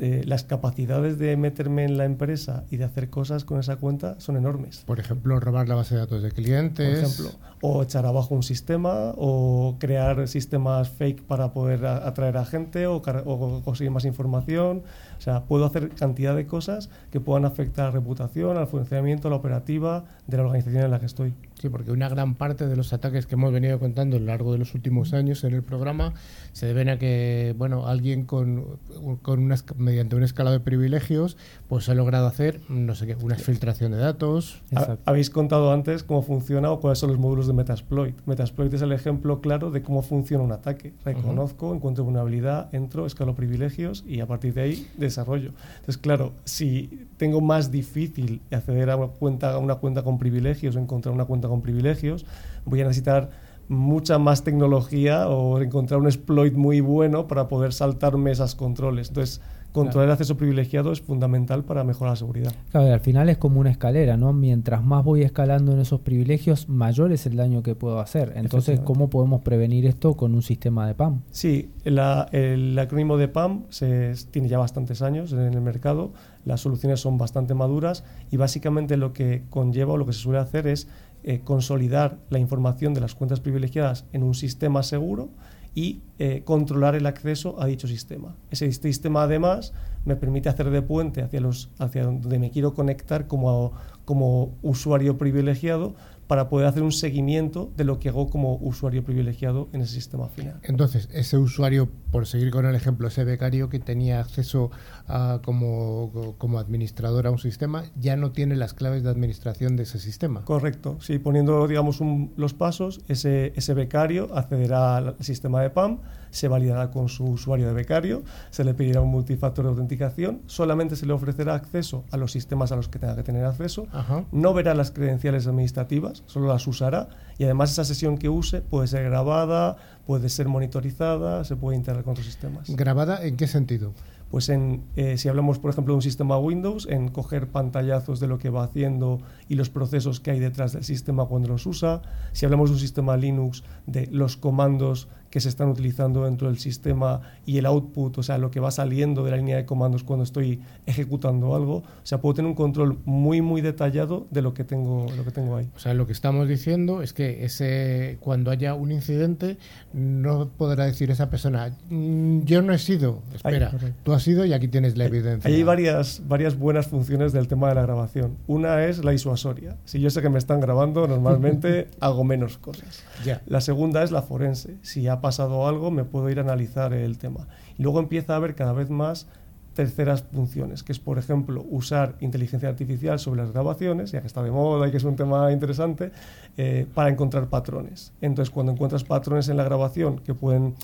eh, las capacidades de meterme en la empresa y de hacer cosas con esa cuenta son enormes. Por ejemplo, robar la base de datos de clientes. Por ejemplo, o echar abajo un sistema, o crear sistemas fake para poder a- atraer a gente, o, o conseguir más información. O sea, puedo hacer cantidad de cosas que puedan afectar a la reputación, al funcionamiento, a la operativa de la organización en la que estoy. Sí, porque una gran parte de los ataques que hemos venido contando a lo largo de los últimos años en el programa se deben a que, bueno, alguien con, con una, esca- mediante una escala de privilegios, pues ha logrado hacer, no sé qué, una filtración de datos. Exacto. Habéis contado antes cómo funciona o cuáles son los módulos de Metasploit. Metasploit es el ejemplo claro de cómo funciona un ataque. Reconozco, encuentro vulnerabilidad, entro, escalo privilegios y a partir de ahí desarrollo. Entonces, claro, si tengo más difícil acceder a una cuenta, a una cuenta con privilegios o encontrar una cuenta con privilegios, voy a necesitar mucha más tecnología o encontrar un exploit muy bueno para poder saltarme esas controles. Entonces, controlar el acceso privilegiado es fundamental para mejorar la seguridad. Claro, y al final es como una escalera, ¿no? Mientras más voy escalando en esos privilegios, mayor es el daño que puedo hacer. Entonces. ¿cómo podemos prevenir esto con un sistema de PAM? Sí, la- el acrónimo de PAM se, tiene ya bastantes años en el mercado, las soluciones son bastante maduras y básicamente lo que conlleva o lo que se suele hacer es eh, consolidar la información de las cuentas privilegiadas en un sistema seguro y eh, controlar el acceso a dicho sistema. Ese sistema además me permite hacer de puente hacia, los, hacia donde me quiero conectar como, como usuario privilegiado para poder hacer un seguimiento de lo que hago como usuario privilegiado en ese sistema final. Entonces, ese usuario, por seguir con el ejemplo, ese becario que tenía acceso a, como, como administrador a un sistema, ya no tiene las claves de administración de ese sistema. Correcto, sí, poniendo digamos los pasos, ese, ese becario accederá al sistema de PAM, se validará con su usuario de becario, se le pedirá un multifactor de autenticación, solamente se le ofrecerá acceso a los sistemas a los que tenga que tener acceso, no verá las credenciales administrativas, solo las usará y además esa sesión que use puede ser grabada, puede ser monitorizada, se puede integrar con otros sistemas. ¿Grabada en qué sentido? pues en, eh, si hablamos, por ejemplo, de un sistema Windows, en coger pantallazos de lo que va haciendo y los procesos que hay detrás del sistema cuando los usa. Si hablamos de un sistema Linux, de los comandos que se están utilizando dentro del sistema y el output, o sea, lo que va saliendo de la línea de comandos cuando estoy ejecutando algo. O sea, puedo tener un control muy, muy detallado de lo que tengo, lo que tengo ahí. O sea, lo que estamos diciendo es que ese, cuando haya un incidente, no podrá decir esa persona, mm, yo no he sido, espera, tú has sido y aquí tienes la evidencia. Hay varias, varias buenas funciones del tema de la grabación. Una es la disuasoria. Si yo sé que me están grabando, normalmente hago menos cosas. Ya. La segunda es la forense. Si ha pasado algo, me puedo ir a analizar el tema. Y luego empieza a haber cada vez más terceras funciones, que es, por ejemplo, usar inteligencia artificial sobre las grabaciones, ya que está de moda y que es un tema interesante, eh, para encontrar patrones. Entonces, cuando encuentras patrones en la grabación que pueden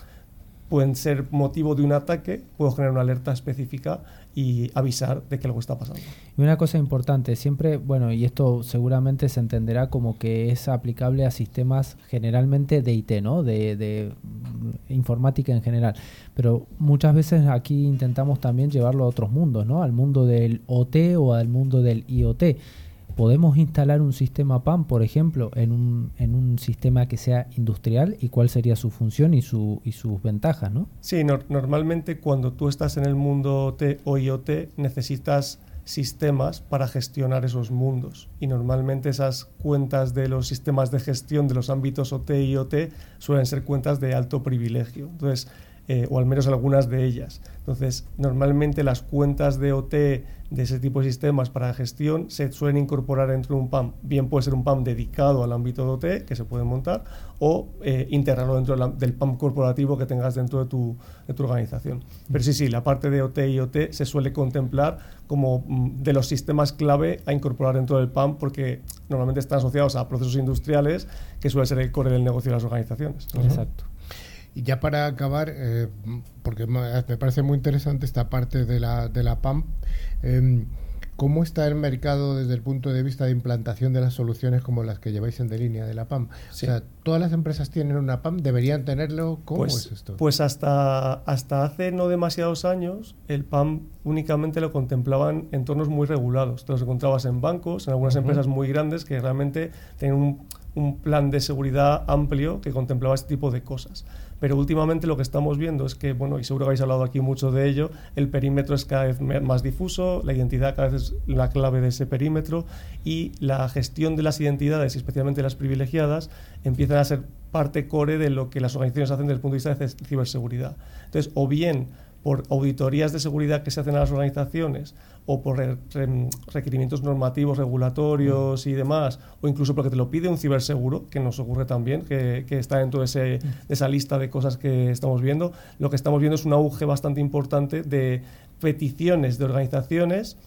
pueden ser motivo de un ataque, puedo generar una alerta específica y avisar de que algo está pasando. Y una cosa importante, siempre, bueno, y esto seguramente se entenderá como que es aplicable a sistemas generalmente de IT, ¿no? De, de informática en general. Pero muchas veces aquí intentamos también llevarlo a otros mundos, ¿no? Al mundo del OT o al mundo del IoT ¿Podemos instalar un sistema PAM, por ejemplo, en un, en un sistema que sea industrial y cuál sería su función y, su, y sus ventajas? ¿no? Sí, normalmente cuando tú estás en el mundo OT o IoT necesitas sistemas para gestionar esos mundos y normalmente esas cuentas de los sistemas de gestión de los ámbitos OT y IoT suelen ser cuentas de alto privilegio. Entonces, eh, o al menos algunas de ellas. Entonces, normalmente las cuentas de OT de ese tipo de sistemas para gestión se suelen incorporar dentro de un PAM. Bien puede ser un PAM dedicado al ámbito de OT, que se puede montar, o eh, integrarlo dentro del PAM corporativo que tengas dentro de tu, de tu, organización. Pero sí, sí, la parte de OT y OT se suele contemplar como mm, de los sistemas clave a incorporar dentro del PAM porque normalmente están asociados a procesos industriales que suele ser el core del negocio de las organizaciones. Exacto. Y ya para acabar, eh, porque me parece muy interesante esta parte de la, de la PAM, em, ¿cómo está el mercado desde el punto de vista de implantación de las soluciones como las que lleváis en de línea de la PAM? O sea, ¿todas las empresas tienen una PAM? ¿Deberían tenerlo? ¿Cómo pues, es esto? Pues hasta, hasta hace no demasiados años, el PAM únicamente lo contemplaban entornos muy regulados. Te los encontrabas en bancos, en algunas empresas muy grandes que realmente tenían un, un plan de seguridad amplio que contemplaba este tipo de cosas pero últimamente lo que estamos viendo es que, bueno, y seguro habéis hablado aquí mucho de ello, el perímetro es cada vez más difuso, la identidad cada vez es la clave de ese perímetro y la gestión de las identidades, especialmente las privilegiadas, empiezan a ser parte core de lo que las organizaciones hacen desde el punto de vista de ciberseguridad. Entonces, o bien por auditorías de seguridad que se hacen a las organizaciones o por requerimientos normativos, regulatorios y demás, o incluso porque te lo pide un ciberseguro, que nos ocurre también, que, está dentro de, ese, de, esa lista de cosas que estamos viendo, lo que estamos viendo es un auge bastante importante de peticiones de organizaciones,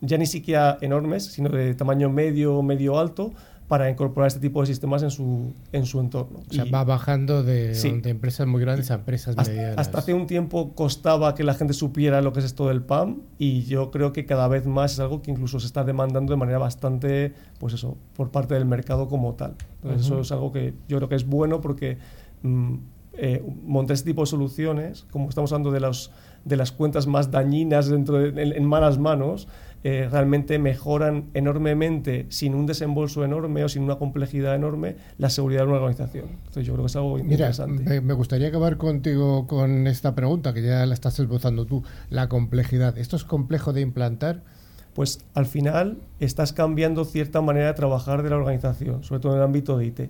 ya ni siquiera enormes, sino de tamaño medio, medio alto, para incorporar este tipo de sistemas en su, en su entorno. O sea, va bajando de, empresas muy grandes a empresas hasta, medianas. Hasta hace un tiempo costaba que la gente supiera lo que es esto del PAM y yo creo que cada vez más es algo que incluso se está demandando de manera bastante, pues eso, por parte del mercado como tal. Entonces eso es algo que yo creo que es bueno porque mm, eh, montar este tipo de soluciones, como estamos hablando de, los, de las cuentas más dañinas dentro en malas manos, eh, realmente mejoran enormemente, sin un desembolso enorme o sin una complejidad enorme, la seguridad de una organización. Entonces yo creo que es algo interesante. Me, me gustaría acabar contigo con esta pregunta, que ya la estás esbozando tú, la complejidad. ¿Esto es complejo de implantar? Pues al final estás cambiando cierta manera de trabajar de la organización, sobre todo en el ámbito de IT.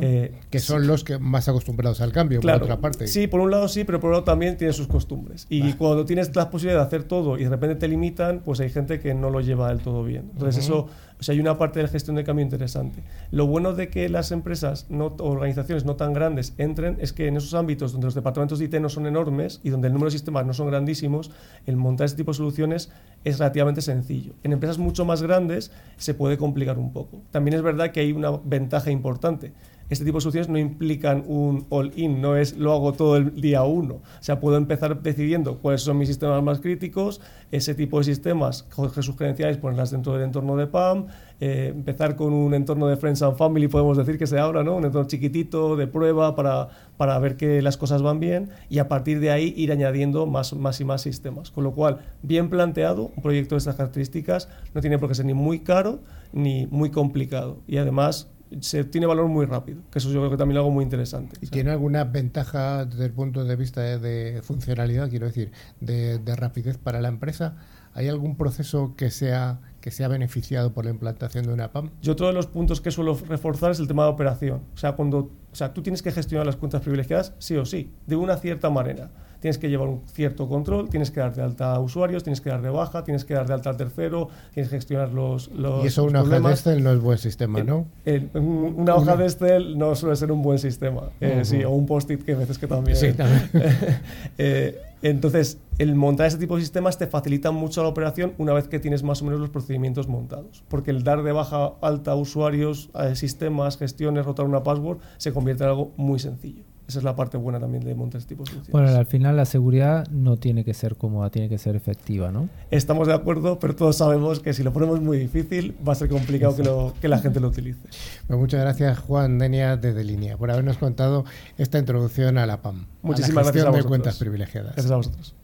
Eh, que son los que más acostumbrados al cambio, claro, por otra parte. Sí, por un lado sí, pero por otro lado también tiene sus costumbres. Y cuando tienes la posibilidad de hacer todo y de repente te limitan, pues hay gente que no lo lleva del todo bien. Entonces eso, o sea, hay una parte de la gestión de cambio interesante. Lo bueno de que las empresas no, organizaciones no tan grandes entren es que en esos ámbitos donde los departamentos de IT no son enormes y donde el número de sistemas no son grandísimos, el montar este tipo de soluciones es relativamente sencillo. En empresas mucho más grandes se puede complicar un poco. También es verdad que hay una ventaja importante este tipo de soluciones no implican un all-in, no es lo hago todo el día uno. O sea, puedo empezar decidiendo cuáles son mis sistemas más críticos, ese tipo de sistemas, coger sus credenciales, ponerlas dentro del entorno de PAM, eh, empezar con un entorno de Friends and Family, podemos decir que se abra, ¿no? Un entorno chiquitito de prueba para, para ver que las cosas van bien y a partir de ahí ir añadiendo más, más y más sistemas. Con lo cual, bien planteado, un proyecto de estas características no tiene por qué ser ni muy caro ni muy complicado. Y además se tiene valor muy rápido, que eso yo creo que también es algo muy interesante. ¿Y tiene alguna ventaja desde el punto de vista de, funcionalidad, quiero decir, de, rapidez para la empresa? ¿Hay algún proceso que sea que sea beneficiado por la implantación de una PAM? Yo otro de los puntos que suelo reforzar es el tema de operación. O sea, cuando, o sea, tú tienes que gestionar las cuentas privilegiadas sí o sí, de una cierta manera tienes que llevar un cierto control, tienes que dar de alta a usuarios, tienes que dar de baja, tienes que dar de alta al tercero, tienes que gestionar los, los Y eso una hoja de Excel no es buen sistema, ¿no? una hoja de Excel no suele ser un buen sistema, eh, sí, o un post-it que a veces que también. Sí, también. eh, entonces, el montar ese tipo de sistemas te facilita mucho la operación una vez que tienes más o menos los procedimientos montados. Porque el dar de baja alta a usuarios, a sistemas, gestiones, rotar una password, se convierte en algo muy sencillo. Esa es la parte buena también de montar este tipo de soluciones. Bueno, al final la seguridad no tiene que ser cómoda, tiene que ser efectiva, ¿no? Estamos de acuerdo, pero todos sabemos que si lo ponemos muy difícil va a ser complicado que, lo, que, la gente lo utilice. Pues muchas gracias Juan Denia desde Línea por habernos contado esta introducción a la PAM. Muchísimas a la gracias de cuentas privilegiadas. Gracias a vosotros.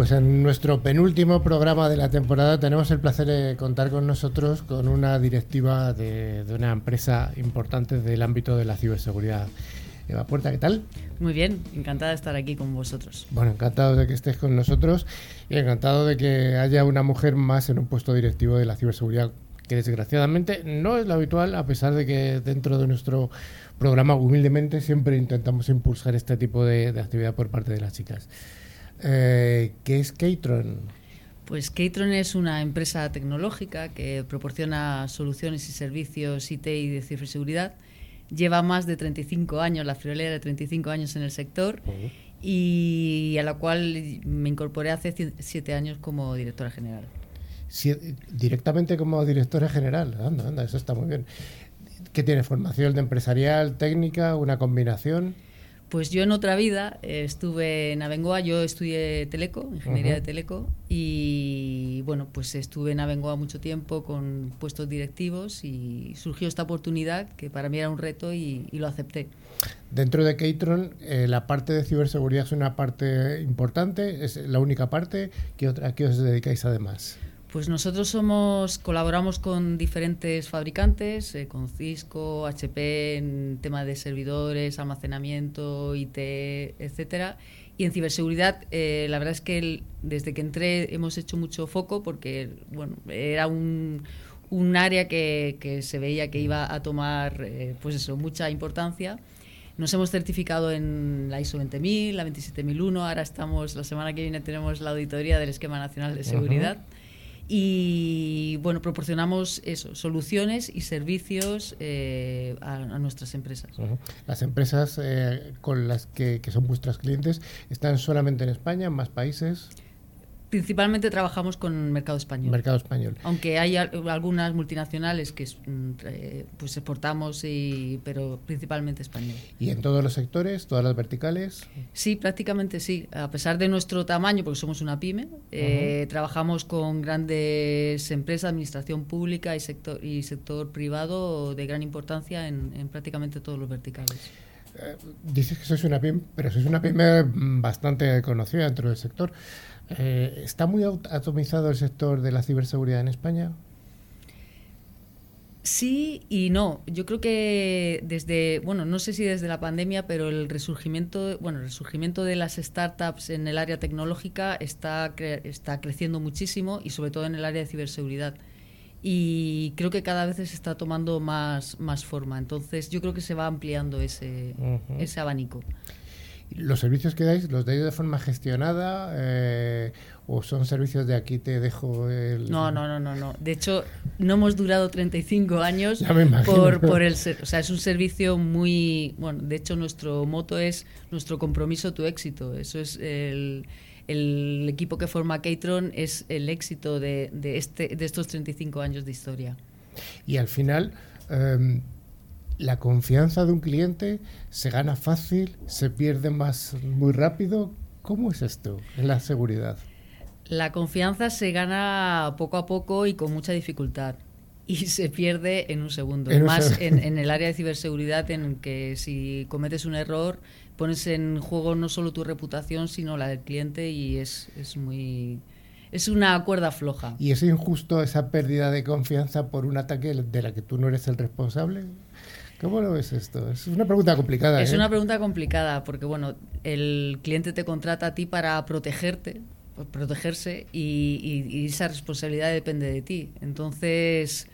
Pues en nuestro penúltimo programa de la temporada tenemos el placer de contar con nosotros con una directiva de, una empresa importante del ámbito de la ciberseguridad. Eva Puerta, ¿qué tal? Muy bien, encantada de estar aquí con vosotros. Bueno, encantado de que estés con nosotros y encantado de que haya una mujer más en un puesto directivo de la ciberseguridad, que desgraciadamente no es lo habitual, a pesar de que dentro de nuestro programa humildemente siempre intentamos impulsar este tipo de actividad por parte de las chicas. Eh, ¿Qué es Catron? Pues Catron es una empresa tecnológica que proporciona soluciones y servicios IT y de ciberseguridad. Lleva más de 35 años, la friolera de 35 años en el sector y a la cual me incorporé hace siete años como directora general. directamente como directora general, anda, anda, eso está muy bien. ¿Qué tiene? ¿Formación de empresarial, técnica, una combinación? Pues yo en otra vida estuve en Abengoa, yo estudié Teleco, ingeniería de Teleco, y bueno, pues estuve en Abengoa mucho tiempo con puestos directivos y surgió esta oportunidad que para mí era un reto y, lo acepté. Dentro de Catron, eh, la parte de ciberseguridad es una parte importante, es la única parte. ¿Qué otra, ¿A qué os dedicáis además? Pues nosotros somos, colaboramos con diferentes fabricantes, eh, con Cisco, HP, en tema de servidores, almacenamiento, IT, etcétera. Y en ciberseguridad, eh, la verdad es que desde que entré hemos hecho mucho foco porque bueno, era un, un área que, que, se veía que iba a tomar eh, pues eso, mucha importancia. Nos hemos certificado en la ISO 20000, la 27001, ahora estamos, la semana que viene tenemos la auditoría del Esquema Nacional de Seguridad y bueno, proporcionamos eso, soluciones y servicios eh, a, nuestras empresas. Las empresas eh, con las que, que, son vuestras clientes están solamente en España, en más países. Principalmente trabajamos con mercado español. Mercado español. Aunque hay algunas multinacionales que mm, eh, pues exportamos, y, pero principalmente español. ¿Y en todos los sectores, todas las verticales? Sí, prácticamente sí. A pesar de nuestro tamaño, porque somos una pyme, eh, trabajamos con grandes empresas, administración pública y sector, y sector privado de gran importancia en, en prácticamente todos los verticales. Eh, dices que sois una pyme, pero sois una pyme bastante conocida dentro del sector. Eh, ¿Está muy atomizado el sector de la ciberseguridad en España? Sí y no. Yo creo que desde, bueno, no sé si desde la pandemia, pero el resurgimiento, bueno, el resurgimiento de las startups en el área tecnológica está, está creciendo muchísimo y sobre todo en el área de ciberseguridad. Y creo que cada vez se está tomando más, más forma. Entonces yo creo que se va ampliando ese, ese abanico. ¿Los servicios que dais, los dais de forma gestionada eh, o son servicios de aquí te dejo el... No, no, no, no, no. De hecho, no hemos durado 35 años por, por el... O sea, es un servicio muy... Bueno, de hecho, nuestro moto es nuestro compromiso, tu éxito. Eso es el, el equipo que forma Catron, es el éxito de, de, este, de estos 35 años de historia. Y al final... Em, la confianza de un cliente se gana fácil, se pierde más muy rápido. ¿Cómo es esto en la seguridad? La confianza se gana poco a poco y con mucha dificultad y se pierde en un segundo. Más en, el área de ciberseguridad en que si cometes un error pones en juego no solo tu reputación sino la del cliente y es, es muy es una cuerda floja. ¿Y es injusto esa pérdida de confianza por un ataque de la que tú no eres el responsable? ¿Cómo lo ves esto? Es una pregunta complicada. Es ¿eh? una pregunta complicada porque, bueno, el cliente te contrata a ti para protegerte, protegerse y, esa responsabilidad depende de ti. Entonces,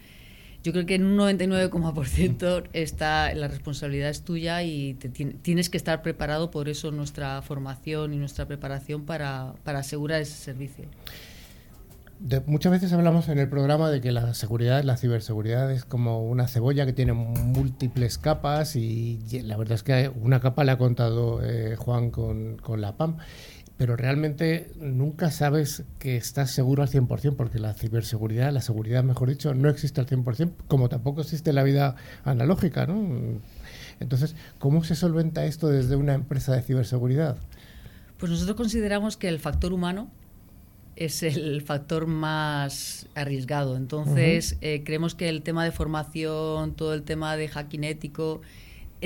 yo creo que en un 99,% está la responsabilidad es tuya y te, tienes que estar preparado. Por eso nuestra formación y nuestra preparación para, para asegurar ese servicio muchas veces hablamos en el programa de que la seguridad, la ciberseguridad es como una cebolla que tiene múltiples capas y la verdad es que una capa la ha contado eh, Juan con, con, la PAM, pero realmente nunca sabes que estás seguro al 100% porque la ciberseguridad, la seguridad mejor dicho, no existe al 100% como tampoco existe la vida analógica. ¿no? Entonces, ¿cómo se solventa esto desde una empresa de ciberseguridad? Pues nosotros consideramos que el factor humano es el factor más arriesgado. Entonces, eh, creemos que el tema de formación, todo el tema de hacking ético,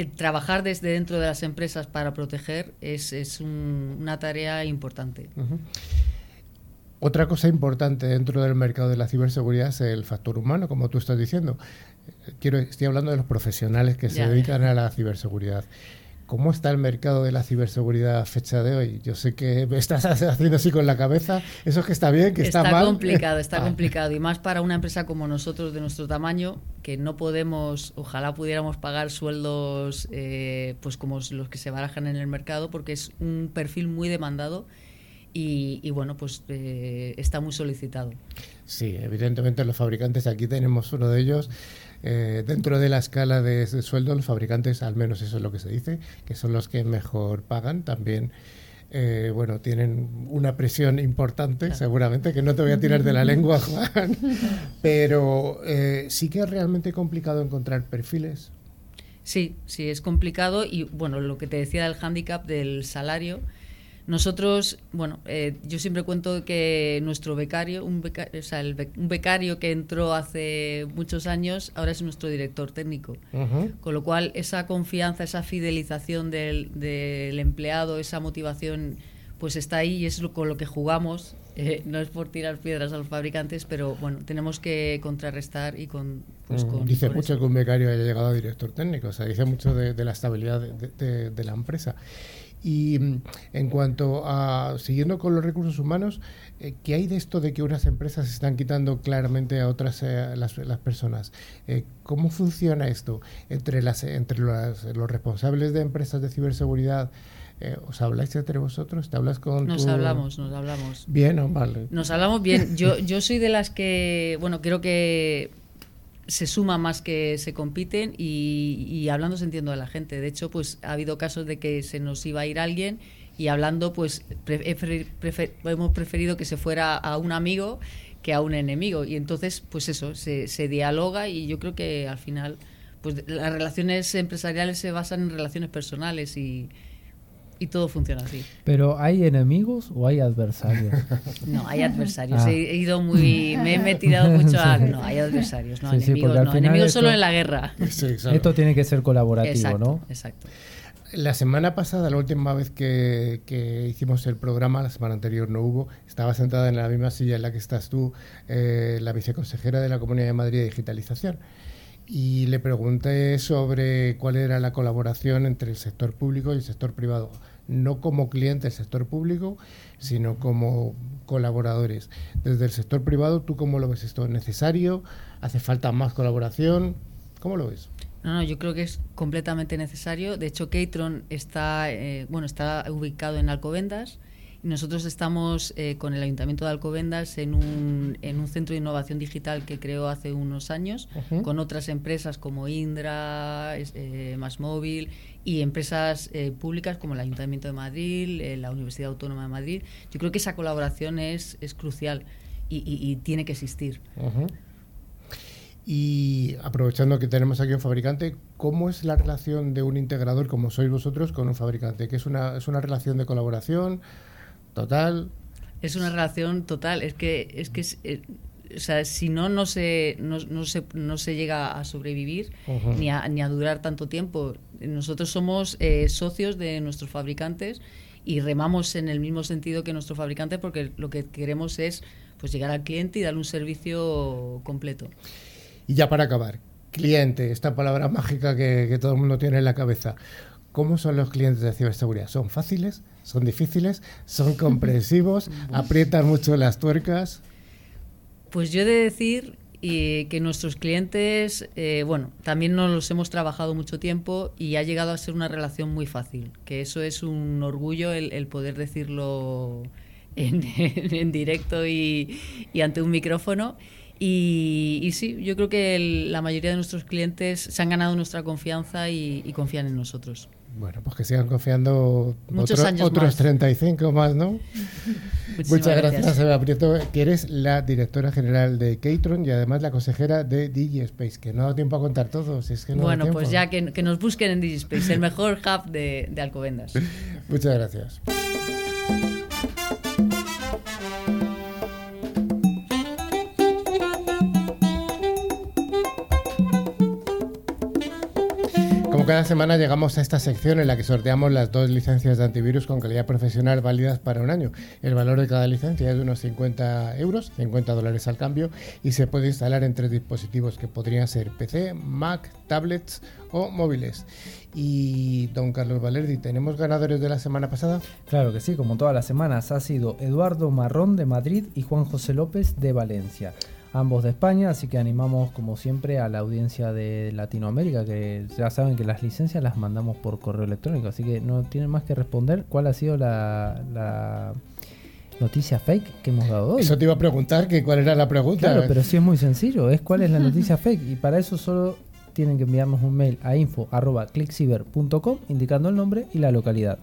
el trabajar desde dentro de las empresas para proteger es, es una tarea importante. Otra cosa importante dentro del mercado de la ciberseguridad es el factor humano, como tú estás diciendo. Quiero, estoy hablando de los profesionales que se dedican a la ciberseguridad. ¿Cómo está el mercado de la ciberseguridad a fecha de hoy? Yo sé que me estás haciendo así con la cabeza. ¿Eso es que está bien, que está, está mal? complicado, está ah. complicado. Y más para una empresa como nosotros, de nuestro tamaño, que no podemos, ojalá pudiéramos pagar sueldos eh, pues como los que se barajan en el mercado, porque es un perfil muy demandado y, bueno, pues eh, está muy solicitado. Sí, evidentemente los fabricantes, aquí tenemos uno de ellos, eh, dentro de la escala de, sueldo, los fabricantes, al menos eso es lo que se dice, que son los que mejor pagan, también eh, bueno, tienen una presión importante, seguramente, que no te voy a tirar de la lengua, Juan, pero eh, sí que es realmente complicado encontrar perfiles. Sí, sí, es complicado y bueno, lo que te decía del hándicap del salario, nosotros, bueno, eh, yo siempre cuento que nuestro becario, un becario, o sea, un becario que entró hace muchos años, ahora es nuestro director técnico. Con lo cual, esa confianza, esa fidelización del, del, empleado, esa motivación, pues está ahí y es con lo que jugamos. Eh, no es por tirar piedras a los fabricantes, pero bueno, tenemos que contrarrestar y con... Pues, mm, dice mucho que un becario haya llegado a director técnico, o sea, dice mucho de, la estabilidad de, de la empresa. Y mm, en cuanto a, siguiendo con los recursos humanos, eh, ¿qué hay de esto de que unas empresas están quitando claramente a otras eh, las, las, personas? Eh, ¿Cómo funciona esto entre, las, entre los responsables de empresas de ciberseguridad? ¿Os habláis entre vosotros? ¿Te hablas con Nos hablamos, nos hablamos. Bien, ¿o vale. Nos hablamos bien. Yo, yo soy de las que, bueno, creo que se suma más que se compiten y, hablando se entiende a la gente. De hecho, pues ha habido casos de que se nos iba a ir alguien y hablando, pues hemos preferido que se fuera a un amigo que a un enemigo. Y entonces, pues eso, se, se dialoga y yo creo que al final, pues las relaciones empresariales se basan en relaciones personales y, y todo funciona así. ¿Pero hay enemigos o hay adversarios? No, hay adversarios. Ah. He ido muy. Me he tirado mucho a. No, hay adversarios, no, enemigos. no, enemigos solo en la guerra. Esto tiene que ser colaborativo, ¿no? Exacto. La semana pasada, la última vez que, que, hicimos el programa, la semana anterior no hubo, estaba sentada en la misma silla en la que estás tú, eh, la viceconsejera de la Comunidad de Madrid de Digitalización. y le pregunté sobre cuál era la colaboración entre el sector público y el sector privado, no como cliente del sector público, sino como colaboradores. Desde el sector privado, ¿tú cómo lo ves esto? ¿Es necesario? ¿Hace falta más colaboración? ¿Cómo lo ves? No, no, yo creo que es completamente necesario. De hecho, Catron está, eh, bueno, está ubicado en Alcobendas nosotros estamos eh, con el Ayuntamiento de Alcobendas en un, en un centro de innovación digital que creó hace unos años, con otras empresas como Indra, eh, Móvil y empresas eh, públicas como el Ayuntamiento de Madrid, eh, la Universidad Autónoma de Madrid. Yo creo que esa colaboración es, es crucial y, tiene que existir. Y aprovechando que tenemos aquí un fabricante, ¿cómo es la relación de un integrador como sois vosotros con un fabricante? ¿Que es una, es una relación de colaboración? Total. Es una relación total. Es que, es que eh, o sea, si no, no se, no, no, se, no se llega a sobrevivir ni, a, ni a durar tanto tiempo. Nosotros somos eh, socios de nuestros fabricantes y remamos en el mismo sentido que nuestro fabricante porque lo que queremos es pues llegar al cliente y darle un servicio completo. Y ya para acabar, cliente, esta palabra mágica que, que todo el mundo tiene en la cabeza. ¿Cómo son los clientes de ciberseguridad? ¿Son fáciles? ¿Son difíciles? ¿Son comprensivos? ¿Aprietan mucho las tuercas? Pues yo he de decir que nuestros clientes, eh, bueno, también nos los hemos trabajado mucho tiempo y ha llegado a ser una relación muy fácil, que eso es un orgullo el, poder decirlo en, directo y, ante un micrófono. Y, sí, yo creo que la mayoría de nuestros clientes se han ganado nuestra confianza y confían en nosotros. Bueno, pues que sigan confiando otros 35 más, ¿no? Muchas gracias, Eva Prieto, que eres la directora general de Catron y además la consejera de DigiSpace, que no ha dado tiempo a contar todo. Si es que bueno, pues ya que, nos busquen en DigiSpace, el mejor hub de, de Alcobendas. Muchas gracias. Cada semana llegamos a esta sección en la que sorteamos las dos licencias de antivirus con calidad profesional válidas para un año. El valor de cada licencia es de unos 50 euros, 50 dólares al cambio, y se puede instalar en tres dispositivos que podrían ser PC, Mac, tablets o móviles. Y don Carlos Valerdi, ¿tenemos ganadores de la semana pasada? Claro que sí, como todas las semanas ha sido Eduardo Marrón de Madrid y Juan José López de Valencia ambos de España, así que animamos como siempre a la audiencia de Latinoamérica, que ya saben que las licencias las mandamos por correo electrónico, así que no tienen más que responder cuál ha sido la, noticia fake que hemos dado hoy. Eso te iba a preguntar, que cuál era la pregunta. Claro, pero sí es muy sencillo, es cuál es la noticia fake y para eso solo tienen que enviarnos un mail a info.clickciber.com indicando el nombre y la localidad.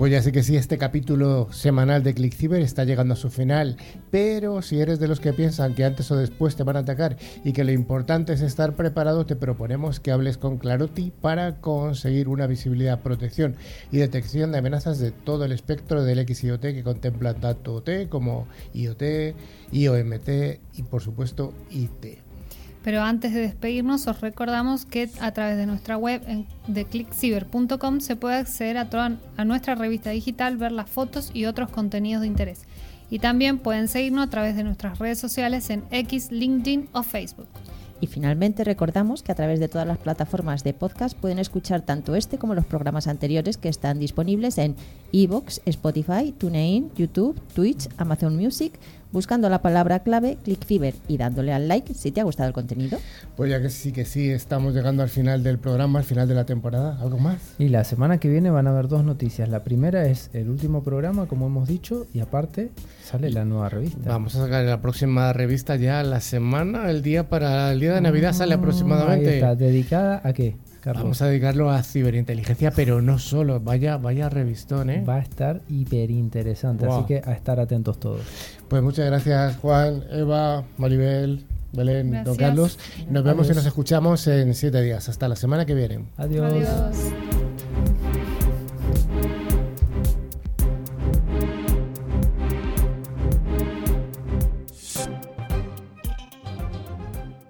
Pues ya sé que sí, este capítulo semanal de ClickCiber está llegando a su final, pero si eres de los que piensan que antes o después te van a atacar y que lo importante es estar preparado, te proponemos que hables con Claroti para conseguir una visibilidad, protección y detección de amenazas de todo el espectro del XIOT que contempla tanto OT como IoT, IOMT y por supuesto IT. Pero antes de despedirnos, os recordamos que a través de nuestra web de se puede acceder a, toda, a nuestra revista digital, ver las fotos y otros contenidos de interés. Y también pueden seguirnos a través de nuestras redes sociales en X, LinkedIn o Facebook. Y finalmente recordamos que a través de todas las plataformas de podcast pueden escuchar tanto este como los programas anteriores que están disponibles en Evox, Spotify, TuneIn, YouTube, Twitch, Amazon Music, buscando la palabra clave ClickFever y dándole al like si te ha gustado el contenido. Pues ya que sí, que sí, estamos llegando al final del programa, al final de la temporada. ¿Algo más? Y la semana que viene van a haber dos noticias. La primera es el último programa, como hemos dicho, y aparte sale la nueva revista. Vamos a sacar la próxima revista ya la semana, el día para el día de Navidad sale aproximadamente. está, dedicada a qué? Vamos a dedicarlo a ciberinteligencia, pero no solo, vaya, vaya revistón, ¿eh? Va a estar hiper interesante, así que a estar atentos todos. Pues muchas gracias, Juan, Eva, Maribel, Belén, don Carlos. Nos vemos y nos escuchamos en siete días. Hasta la semana que viene. Adiós.